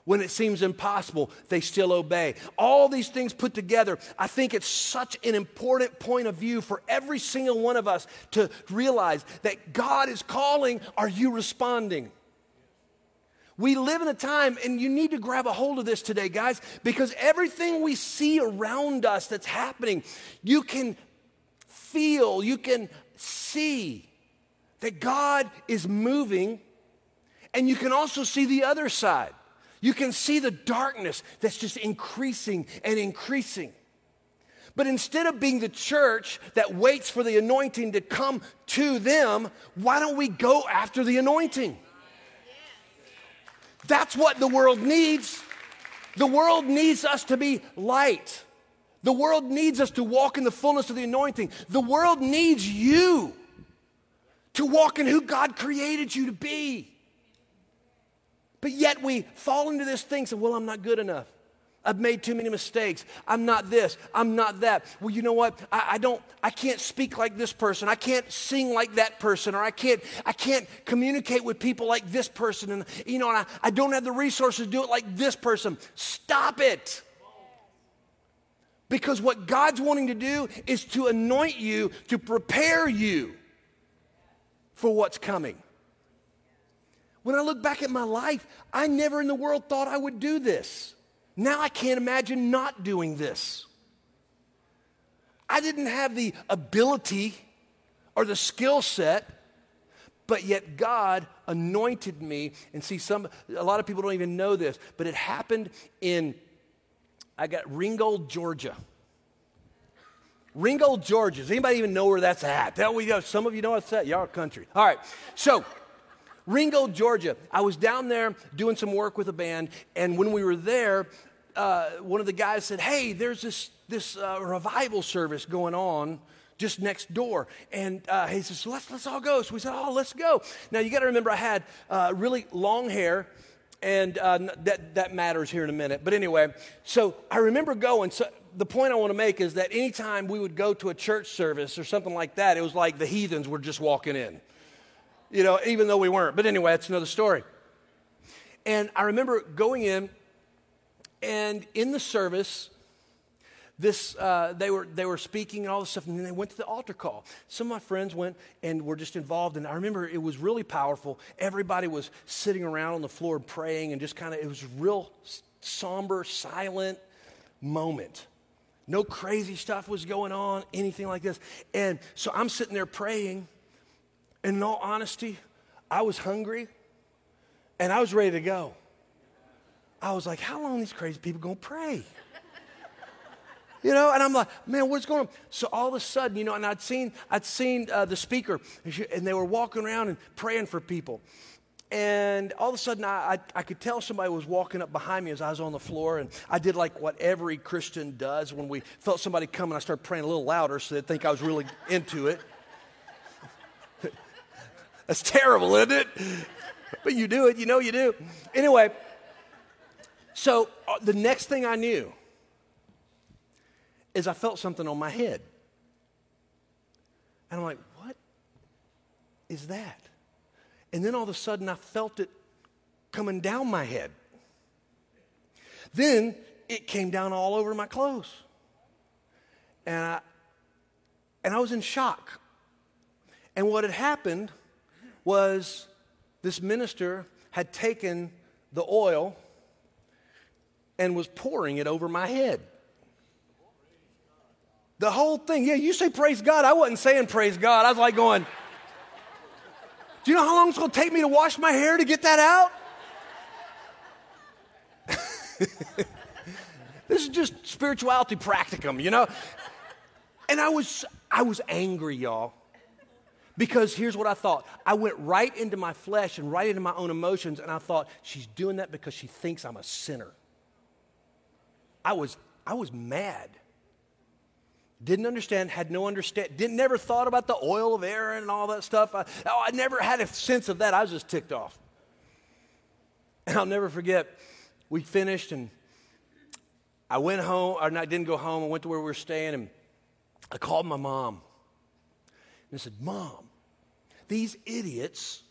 When it seems impossible, they still obey. All these things put together, I think it's such an important point of view for every single one of us to realize that God is calling. Are you responding? We live in a time, and you need to grab a hold of this today, guys, because everything we see around us that's happening, you can feel, you can see that God is moving, and you can also see the other side. You can see the darkness that's just increasing and increasing. But instead of being the church that waits for the anointing to come to them, why don't we go after the anointing? That's what the world needs. The world needs us to be light. The world needs us to walk in the fullness of the anointing. The world needs you to walk in who God created you to be. But yet we fall into this thing, say, well, I'm not good enough. I've made too many mistakes. I'm not this. I'm not that. Well, you know what? I, I, don't. I can't speak like this person. I can't sing like that person, or I can't. I can't communicate with people like this person, and you know, and I, I don't have the resources to do it like this person. Stop it. Because what God's wanting to do is to anoint you, to prepare you for what's coming. When I look back at my life, I never in the world thought I would do this. Now I can't imagine not doing this. I didn't have the ability or the skill set, but yet God anointed me. And see, some a lot of people don't even know this, but it happened in I got Ringgold, Georgia. Ringgold, Georgia. Does anybody even know where that's at? That we know. Some of you know what's at. Y'all country. All right. So Ringgold, Georgia. I was down there doing some work with a band, and when we were there, uh, one of the guys said, "Hey, there's this this uh, revival service going on." Just next door, and uh, he says, "Let's let's all go." So we said, "Oh, let's go." Now you got to remember, I had uh, really long hair, and uh, that that matters here in a minute. But anyway, so I remember going. So the point I want to make is that anytime we would go to a church service or something like that, it was like the heathens were just walking in you know, even though we weren't. But anyway, that's another story. And I remember going in, and in the service, this uh, they were they were speaking and all this stuff, and then they went to the altar call. Some of my friends went and were just involved, and I remember it was really powerful. Everybody was sitting around on the floor praying, and just kind of it was real somber, silent moment. No crazy stuff was going on, anything like this. And so I'm sitting there praying, and in all honesty, I was hungry and I was ready to go. I was like, how long these crazy people gonna pray? (laughs) You know, and I'm like, man, what's going on? So all of a sudden, you know, and I'd seen, I'd seen uh, the speaker, and they were walking around and praying for people. And all of a sudden, I, I, I, could tell somebody was walking up behind me as I was on the floor. And I did like what every Christian does when we felt somebody coming. I started praying a little louder so they'd think I was really into it. That's terrible, isn't it? But you do it, you know you do. Anyway, So uh, the next thing I knew is I felt something on my head. And I'm like, what is that? And then all of a sudden I felt it coming down my head. Then it came down all over my clothes. And I, and I was in shock. And what had happened was this minister had taken the oil and was pouring it over my head. The whole thing. Yeah, you say praise God. I wasn't saying praise God. I was like going, Do you know how long it's going to take me to wash my hair to get that out? (laughs) this is just spirituality practicum, you know? And I was I was angry, y'all. Because here's what I thought. I went right into my flesh and right into my own emotions, and I thought, she's doing that because she thinks I'm a sinner. I was, I was mad. Didn't understand, had no understand, didn't never thought about the oil of Aaron and all that stuff. I, oh, I never had a sense of that. I was just ticked off. And I'll never forget, we finished and I went home, or I didn't go home. I went to where we were staying and I called my mom. And said, Mom, these idiots,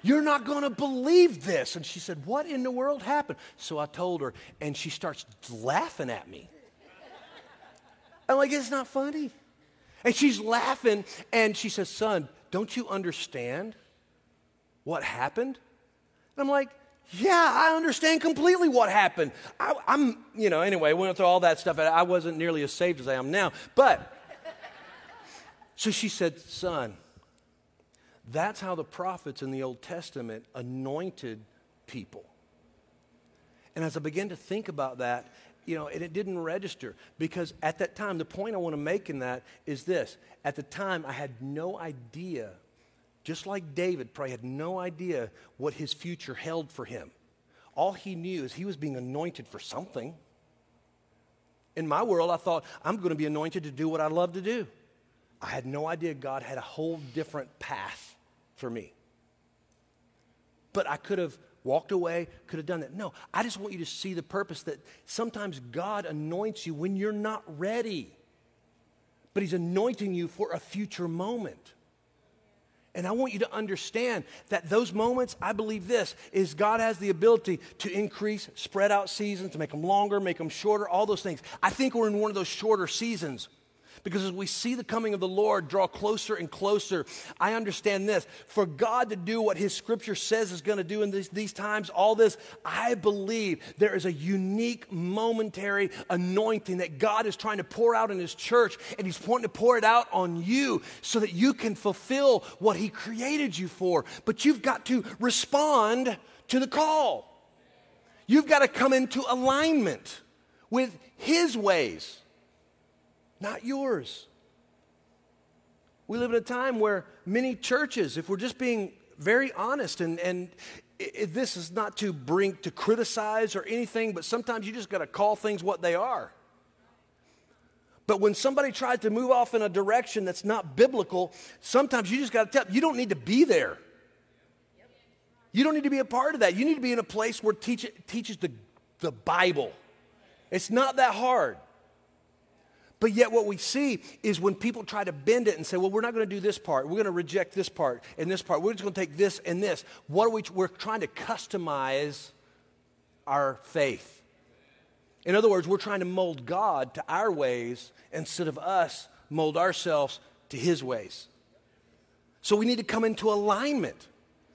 you're not going to believe this. And she said, What in the world happened? So I told her, and she starts laughing at me. I'm like, It's not funny. And she's laughing, and she says, Son, don't you understand what happened? And I'm like, yeah, I understand completely what happened. I, am you know, anyway, went through all that stuff. I wasn't nearly as saved as I am now. But, so she said, Son, that's how the prophets in the Old Testament anointed people. And as I began to think about that, you know, and it didn't register because at that time, the point I want to make in that is this. At the time, I had no idea, just like David probably had no idea what his future held for him. All he knew is he was being anointed for something. In my world, I thought, I'm going to be anointed to do what I love to do. I had no idea God had a whole different path for me. But I could have walked away, could have done that. No, I just want you to see the purpose that sometimes God anoints you when you're not ready, but He's anointing you for a future moment. And I want you to understand that those moments, I believe this, is God has the ability to increase, spread out seasons, to make them longer, make them shorter, all those things. I think we're in one of those shorter seasons. Because as we see the coming of the Lord draw closer and closer, I understand this. For God to do what His scripture says is going to do in these, these times, all this, I believe there is a unique momentary anointing that God is trying to pour out in His church, and He's wanting to pour it out on you so that you can fulfill what He created you for. But you've got to respond to the call. You've got to come into alignment with His ways not yours. We live in a time where many churches, if we're just being very honest, and, and it, this is not to bring, to criticize or anything, but sometimes you just got to call things what they are. But when somebody tries to move off in a direction that's not biblical, sometimes you just got to tell, you don't need to be there. You don't need to be a part of that. You need to be in a place where teach, teaches the, the Bible. It's not that hard. But yet, what we see is when people try to bend it and say, well, we're not going to do this part, we're going to reject this part and this part, we're just going to take this and this. What are we, we're trying to customize our faith. In other words, we're trying to mold God to our ways instead of us mold ourselves to His ways. So we need to come into alignment.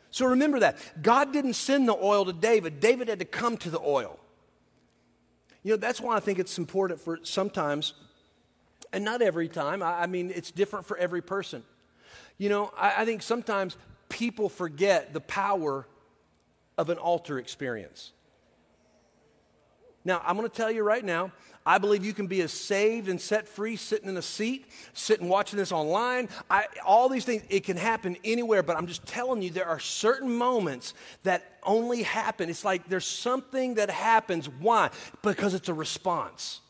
So remember that. God didn't send the oil to David, David had to come to the oil. You know, that's why I think it's important for sometimes and not every time. I, I mean, it's different for every person. You know, I, I think sometimes people forget the power of an altar experience. Now, I'm going to tell you right now, I believe you can be as saved and set free sitting in a seat, sitting watching this online. I, all these things, it can happen anywhere, but I'm just telling you, there are certain moments that only happen. It's like there's something that happens. Why? Because it's a response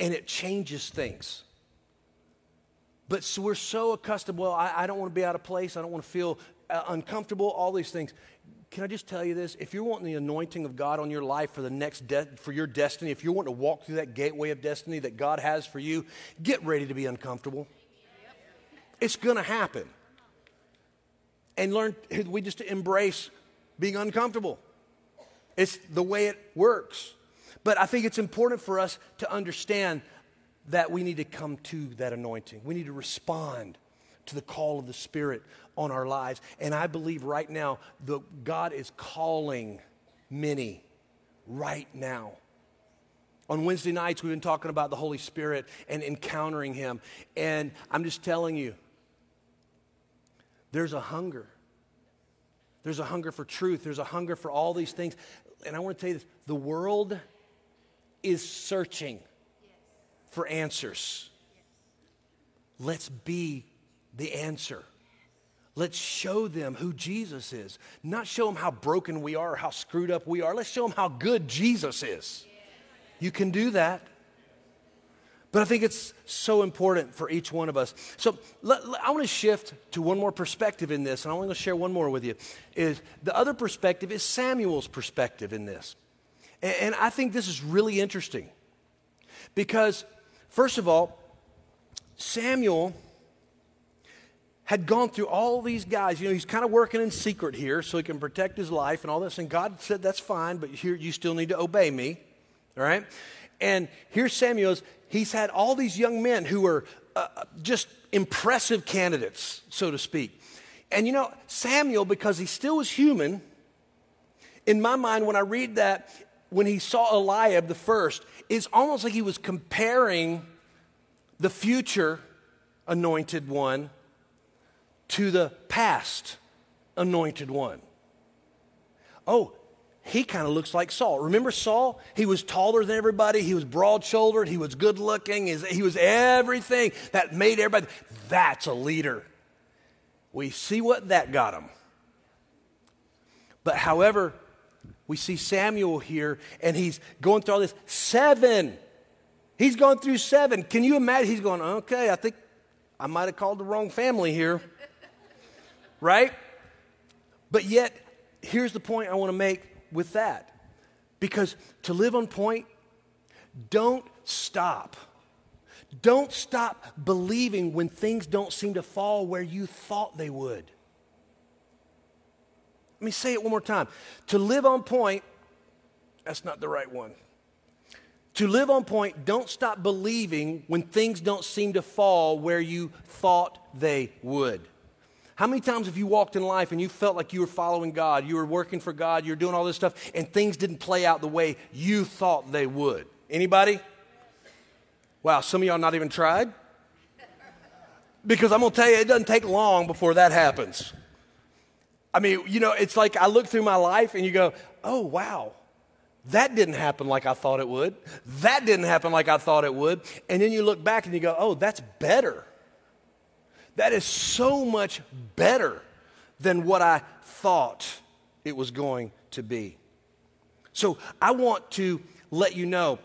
and it changes things. But so we're so accustomed, well, I, I don't want to be out of place. I don't want to feel uh, uncomfortable, all these things. can I just tell you this? If you're wanting the anointing of God on your life for the next de- for your destiny, if you're wanting to walk through that gateway of destiny that God has for you, get ready to be uncomfortable. It's going to happen. And learn we just embrace being uncomfortable. It's the way it works. But I think it's important for us to understand that we need to come to that anointing. We need to respond to the call of the Spirit on our lives. And I believe right now that God is calling many right now. On Wednesday nights, we've been talking about the Holy Spirit and encountering Him. And I'm just telling you, there's a hunger. There's a hunger for truth. There's a hunger for all these things. And I want to tell you this the world is searching for answers. Let's be the answer. Let's show them who Jesus is. Not show them how broken we are, how screwed up we are. Let's show them how good Jesus is. You can do that. But I think it's so important for each one of us. So let, let, I want to shift to one more perspective in this, and I want to share one more with you. Is the other perspective is Samuel's perspective in this, and, I think this is really interesting because, first of all, Samuel had gone through all these guys. You know, he's kind of working in secret here so he can protect his life and all this. And God said, That's fine, but here you still need to obey me. All right? And here's Samuel's. He's had all these young men who were uh, just impressive candidates, so to speak. And you know, Samuel, because he still was human, in my mind, when I read that, when he saw Eliab the first, it's almost like he was comparing the future anointed one to the past anointed one. Oh, he kind of looks like Saul. Remember Saul? He was taller than everybody. He was broad shouldered. He was good looking. He was everything that made everybody. That's a leader. We see what that got him. But however, we see Samuel here and he's going through all this. Seven. He's going through seven. Can you imagine? He's going, okay, I think I might have called the wrong family here (laughs) right? But yet, here's the point I want to make with that. Because to live on point, don't stop. Don't stop believing when things don't seem to fall where you thought they would. Let me say it one more time. To live on point, that's not the right one. To live on point, don't stop believing when things don't seem to fall where you thought they would. How many times have you walked in life and you felt like you were following God, you were working for God, you were doing all this stuff, and things didn't play out the way you thought they would? Anybody? Wow, some of y'all not even tried? Because I'm gonna tell you, it doesn't take long before that happens. I mean, you know, it's like I look through my life and you go, oh, wow, that didn't happen like I thought it would. That didn't happen like I thought it would. And then you look back and you go, oh, that's better. That is so much better than what I thought it was going to be. So I want to let you know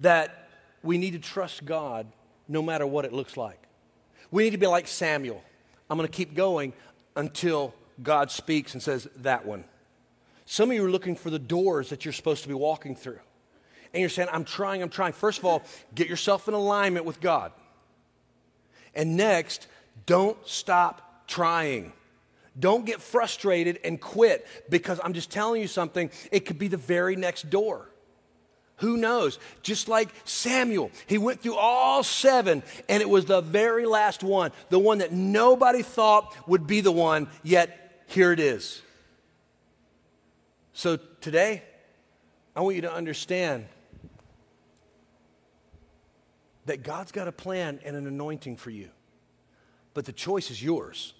that we need to trust God no matter what it looks like. We need to be like Samuel. I'm going to keep going until God speaks and says, That one. Some of you are looking for the doors that you're supposed to be walking through. And you're saying, I'm trying, I'm trying. First of all, get yourself in alignment with God. And next, don't stop trying. Don't get frustrated and quit because I'm just telling you something, it could be the very next door. Who knows? Just like Samuel, he went through all seven, and it was the very last one, the one that nobody thought would be the one, yet here it is. So today, I want you to understand that God's got a plan and an anointing for you. But the choice is yours.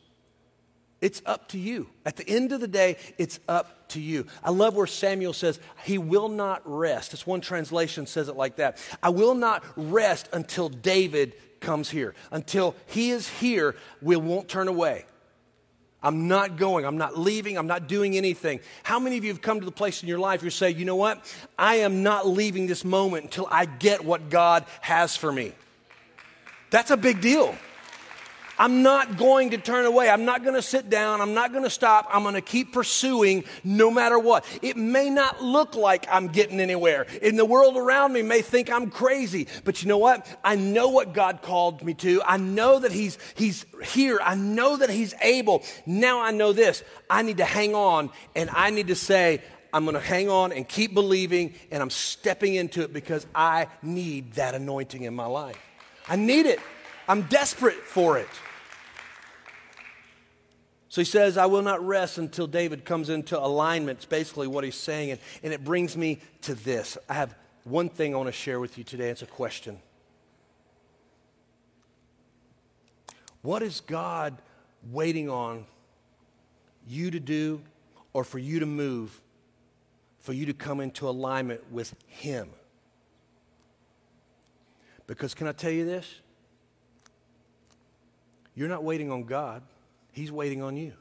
It's up to you. At the end of the day, it's up to you. I love where Samuel says, He will not rest. It's one translation says it like that. I will not rest until David comes here. Until he is here, we won't turn away. I'm not going. I'm not leaving. I'm not doing anything. How many of you have come to the place in your life you say, you know what? I am not leaving this moment until I get what God has for me. That's a big deal. I'm not going to turn away. I'm not going to sit down. I'm not going to stop. I'm going to keep pursuing no matter what. It may not look like I'm getting anywhere. In the world around me may think I'm crazy, but you know what? I know what God called me to. I know that he's he's here. I know that he's able. Now I know this. I need to hang on and I need to say I'm going to hang on and keep believing, and I'm stepping into it because I need that anointing in my life. I need it. I'm desperate for it. So he says, I will not rest until David comes into alignment. It's basically what he's saying. And, and it brings me to this. I have one thing I want to share with you today. It's a question. What is God waiting on you to do or for you to move for you to come into alignment with Him. Because, can I tell you this? You're not waiting on God, He's waiting on you.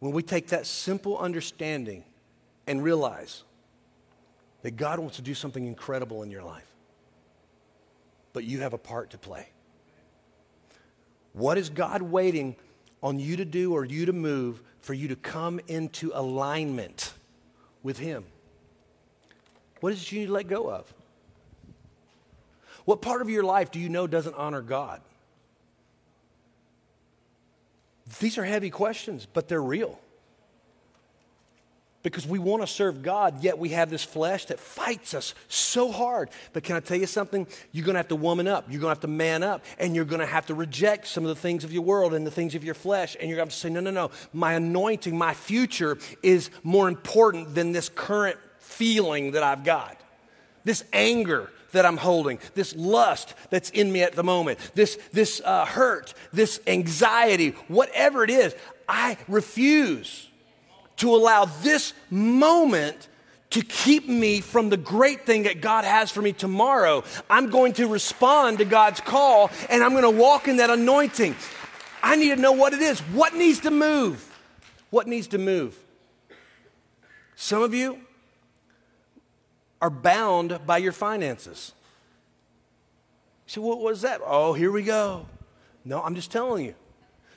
When we take that simple understanding and realize that God wants to do something incredible in your life, but you have a part to play. What is God waiting on you to do or you to move for you to come into alignment with Him? What is it you need to let go of? What part of your life do you know doesn't honor God? These are heavy questions, but they're real because we want to serve God, yet we have this flesh that fights us so hard. But can I tell you something? You're going to have to woman up. You're going to have to man up. And you're going to have to reject some of the things of your world and the things of your flesh. And you're going to have to say, no, no, no. My anointing, my future is more important than this current feeling that I've got. This anger that I'm holding, this lust that's in me at the moment, this, this uh, hurt, this anxiety, whatever it is, I refuse to allow this moment to keep me from the great thing that God has for me tomorrow. I'm going to respond to God's call and I'm going to walk in that anointing. I need to know what it is. What needs to move? What needs to move? Some of you are bound by your finances. So, what was that? Oh, here we go. No, I'm just telling you.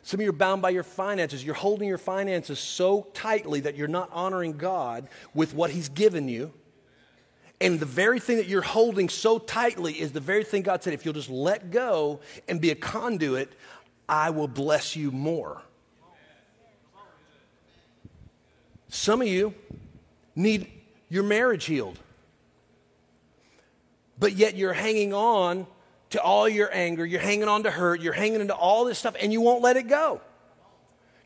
Some of you are bound by your finances. You're holding your finances so tightly that you're not honoring God with what He's given you. And the very thing that you're holding so tightly is the very thing God said if you'll just let go and be a conduit, I will bless you more. Some of you need your marriage healed, but yet you're hanging on to all your anger, you're hanging on to hurt, you're hanging into all this stuff, and you won't let it go.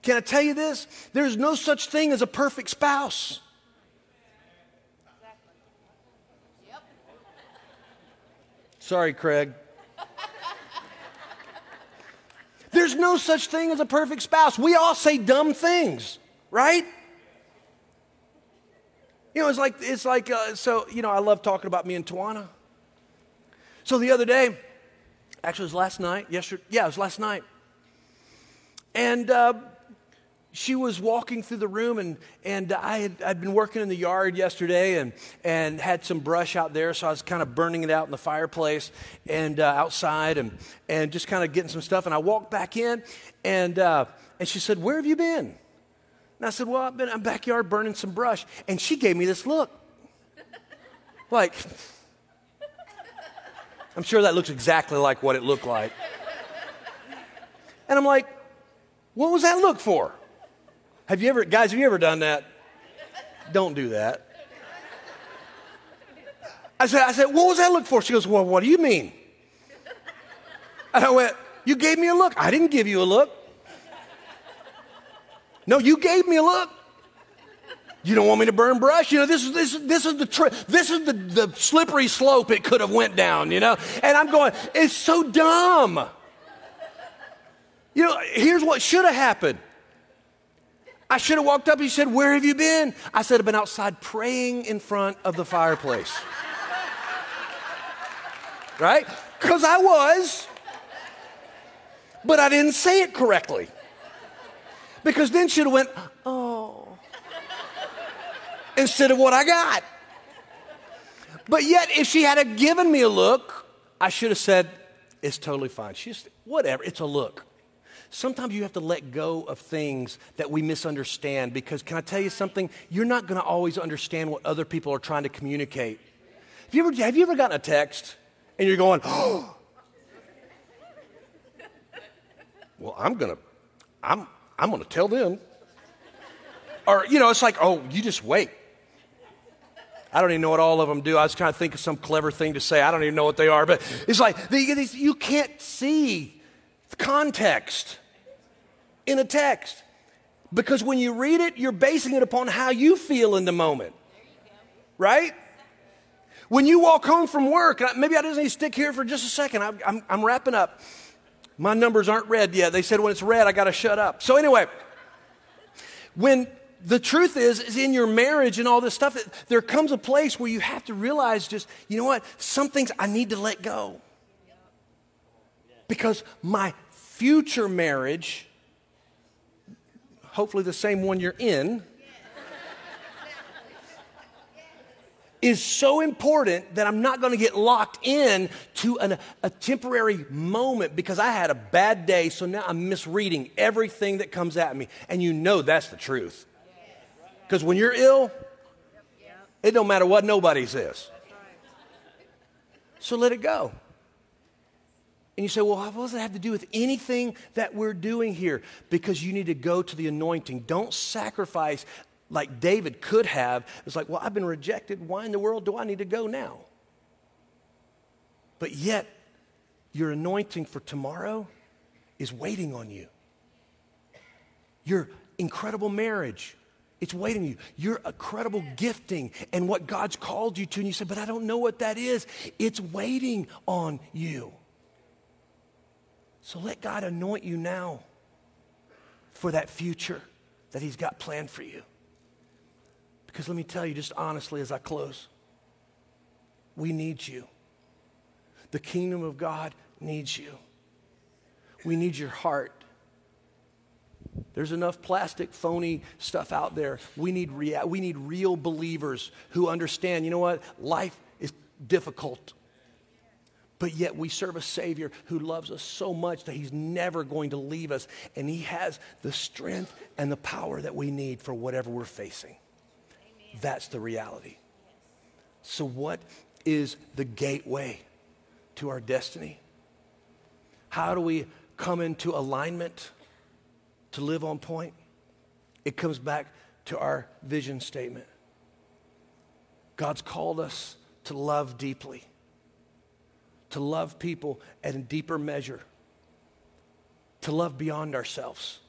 Can I tell you this? There's no such thing as a perfect spouse. Sorry, Craig. There's no such thing as a perfect spouse. We all say dumb things, right? You know, it's like, it's like, uh, so, you know, I love talking about me and Tawana. So the other day, Actually, it was last night. Yesterday, yeah, it was last night. And uh, she was walking through the room, and, and I had I'd been working in the yard yesterday and, and had some brush out there, so I was kind of burning it out in the fireplace and uh, outside and, and just kind of getting some stuff. And I walked back in, and, uh, and she said, Where have you been? And I said, Well, I've been in backyard burning some brush. And she gave me this look like, I'm sure that looks exactly like what it looked like. And I'm like, what was that look for? Have you ever, guys, have you ever done that? Don't do that. I said, I said, what was that look for? She goes, well, what do you mean? And I went, you gave me a look. I didn't give you a look. No, you gave me a look. You don't want me to burn brush? You know, this is, this, this is the tri- this is the, the slippery slope it could have went down, you know? And I'm going, it's so dumb. You know, here's what should have happened. I should have walked up. He said, Where have you been? I said, I've been outside praying in front of the fireplace. right? Because I was, but I didn't say it correctly. Because then she'd have went, Oh instead of what I got. But yet, if she had given me a look, I should have said, It's totally fine. She's whatever. It's a look. Sometimes you have to let go of things that we misunderstand because, can I tell you something? You're not going to always understand what other people are trying to communicate. Have you ever, have you ever gotten a text and you're going, oh, well, I'm going to, I'm, I'm going to tell them. Or, you know, it's like, oh, you just wait. I don't even know what all of them do. I was trying to think of some clever thing to say. I don't even know what they are, but it's like you can't see the context in a text because when you read it, you're basing it upon how you feel in the moment, right? When you walk home from work, maybe I just need to stick here for just a second. I'm, I'm, I'm wrapping up. My numbers aren't red yet. They said when it's red, I got to shut up. So, anyway, when the truth is, is in your marriage and all this stuff, there comes a place where you have to realize just, you know what, some things I need to let go. Because my future marriage, hopefully the same one you're in, is so important that I'm not going to get locked in to an, a temporary moment because I had a bad day, so now I'm misreading everything that comes at me. And you know that's the truth. Because when you're ill, it don't matter what nobody says. So let it go. And you say, well, what does it have to do with anything that we're doing here? Because you need to go to the anointing. Don't sacrifice like David could have. It's like, well, I've been rejected. Why in the world do I need to go now? But yet, your anointing for tomorrow is waiting on you. Your incredible marriage, it's waiting on You're a credible gifting and what God's called you to, and you say, but I don't know what that is. It's waiting on you. So let God anoint you now for that future that He's got planned for you. Because let me tell you, just honestly as I close, we need you. The kingdom of God needs you. We need your heart. There's enough plastic, phony stuff out there. We need, rea- we need real believers who understand, you know what? Life is difficult. But yet we serve a Savior who loves us so much that He's never going to leave us. And He has the strength and the power that we need for whatever we're facing. That's the reality. So, what is the gateway to our destiny? How do we come into alignment to live on point? It comes back to our vision statement. God's called us to love deeply, to love people at a deeper measure, to love beyond ourselves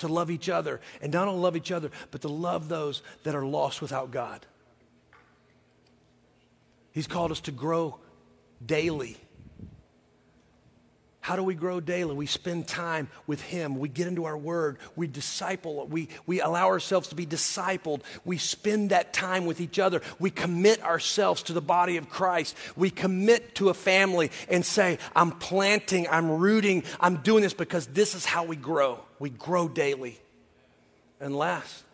to love each other, and not only love each other, but to love those that are lost without God. He's called us to grow daily. How do we grow daily? We spend time with Him. We get into our Word. We disciple. We, we allow ourselves to be discipled. We spend that time with each other. We commit ourselves to the body of Christ. We commit to a family and say, I'm planting, I'm rooting, I'm doing this because this is how we grow. We grow daily. And last,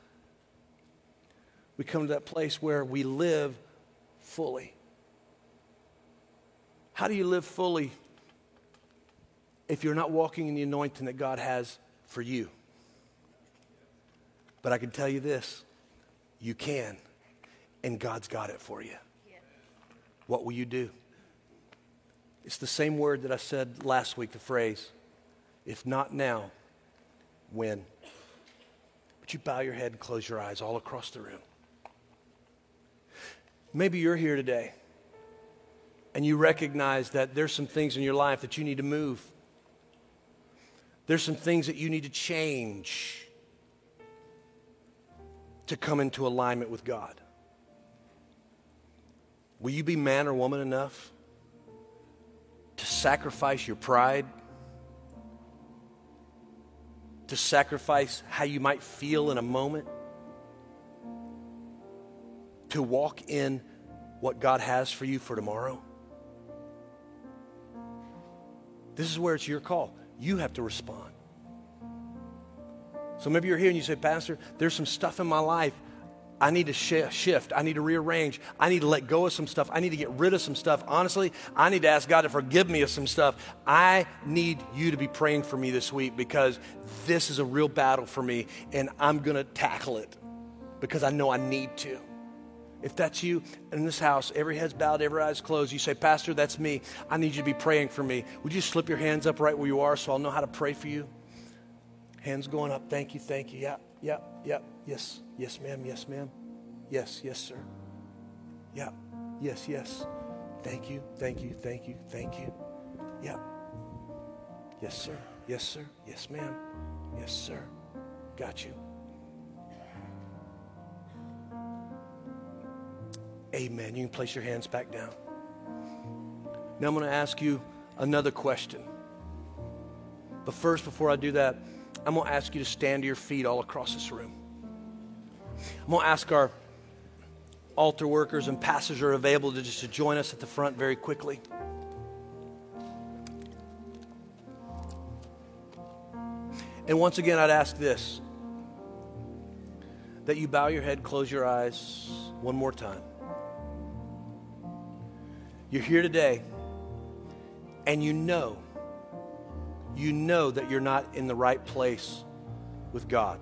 we come to that place where we live fully. How do you live fully? If you're not walking in the anointing that God has for you. But I can tell you this you can, and God's got it for you. What will you do? It's the same word that I said last week, the phrase, if not now, when? But you bow your head and close your eyes all across the room. Maybe you're here today and you recognize that there's some things in your life that you need to move. There's some things that you need to change to come into alignment with God. Will you be man or woman enough to sacrifice your pride? To sacrifice how you might feel in a moment? To walk in what God has for you for tomorrow? This is where it's your call. You have to respond. So maybe you're here and you say, Pastor, there's some stuff in my life. I need to sh- shift. I need to rearrange. I need to let go of some stuff. I need to get rid of some stuff. Honestly, I need to ask God to forgive me of some stuff. I need you to be praying for me this week because this is a real battle for me and I'm going to tackle it because I know I need to. If that's you in this house, every head's bowed, every eye's closed, you say, Pastor, that's me. I need you to be praying for me. Would you slip your hands up right where you are so I'll know how to pray for you? Hands going up. Thank you, thank you. Yeah, yeah, yeah. Yes, yes, ma'am, yes, ma'am. Yes, yes, sir. Yeah, yes, yes. Thank you, thank you, thank you, thank you. Yeah. Yes, sir. Yes, sir. Yes, ma'am. Yes, sir. Got you. Amen. You can place your hands back down. Now I'm going to ask you another question. But first, before I do that, I'm going to ask you to stand to your feet all across this room. I'm going to ask our altar workers and pastors are available to just to join us at the front very quickly. And once again, I'd ask this that you bow your head, close your eyes one more time. You're here today, and you know, you know that you're not in the right place with God.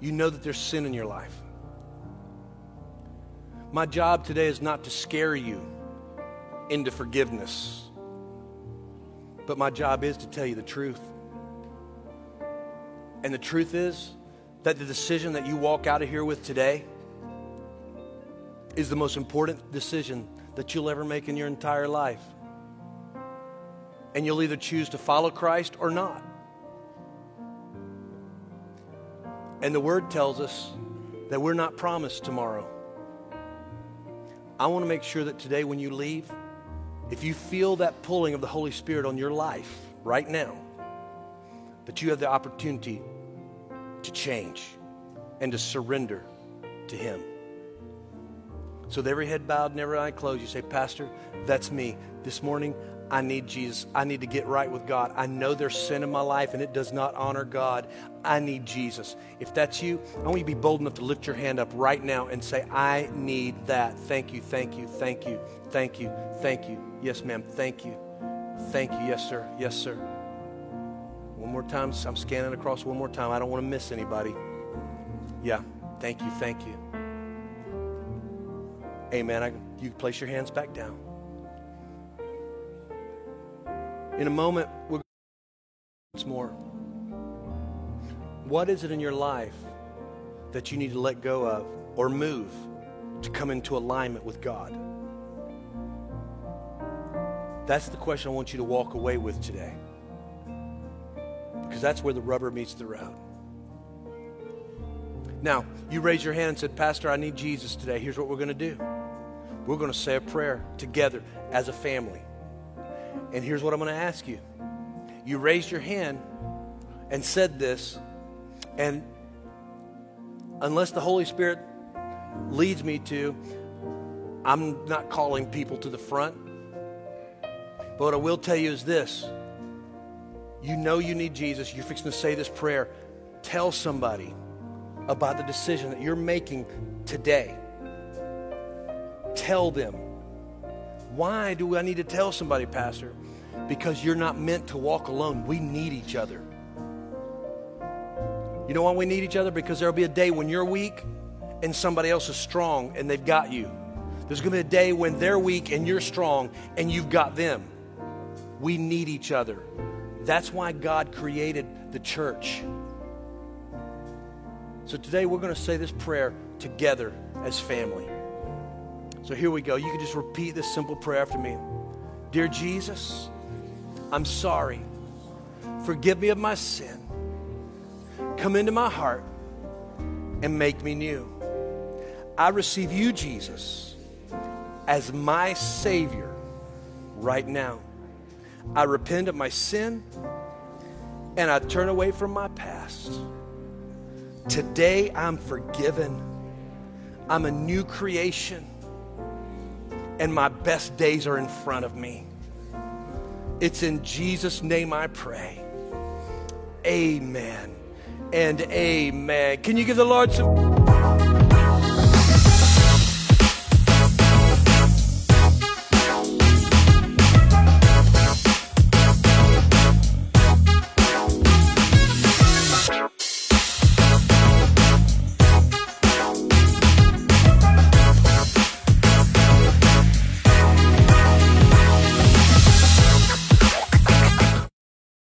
You know that there's sin in your life. My job today is not to scare you into forgiveness, but my job is to tell you the truth. And the truth is that the decision that you walk out of here with today is the most important decision that you'll ever make in your entire life. And you'll either choose to follow Christ or not. And the word tells us that we're not promised tomorrow. I want to make sure that today, when you leave, if you feel that pulling of the Holy Spirit on your life right now, that you have the opportunity to change and to surrender to Him. So, with every head bowed and every eye closed, you say, Pastor, that's me. This morning, I need Jesus. I need to get right with God. I know there's sin in my life and it does not honor God. I need Jesus. If that's you, I want you to be bold enough to lift your hand up right now and say, I need that. Thank you, thank you, thank you, thank you, thank you. Yes, ma'am, thank you. Thank you. Yes, sir. Yes, sir. One more time. I'm scanning across one more time. I don't want to miss anybody. Yeah. Thank you. Thank you. Amen. I, you place your hands back down. In a moment, we'll once more. What is it in your life that you need to let go of or move to come into alignment with God? That's the question I want you to walk away with today. Because that's where the rubber meets the road. Now, you raise your hand and said, Pastor, I need Jesus today. Here's what we're going to do we're going to say a prayer together as a family. And here's what I'm going to ask you. You raised your hand and said this, and unless the Holy Spirit leads me to, I'm not calling people to the front. But what I will tell you is this you know you need Jesus, you're fixing to say this prayer. Tell somebody about the decision that you're making today. Tell them. Why do I need to tell somebody, Pastor? Because you're not meant to walk alone. We need each other. You know why we need each other? Because there'll be a day when you're weak and somebody else is strong and they've got you. There's going to be a day when they're weak and you're strong and you've got them. We need each other. That's why God created the church. So today we're going to say this prayer together as family. So here we go. You can just repeat this simple prayer after me. Dear Jesus, I'm sorry. Forgive me of my sin. Come into my heart and make me new. I receive you, Jesus, as my Savior right now. I repent of my sin and I turn away from my past. Today I'm forgiven. I'm a new creation and my best days are in front of me. It's in Jesus' name I pray. Amen and amen. Can you give the Lord some?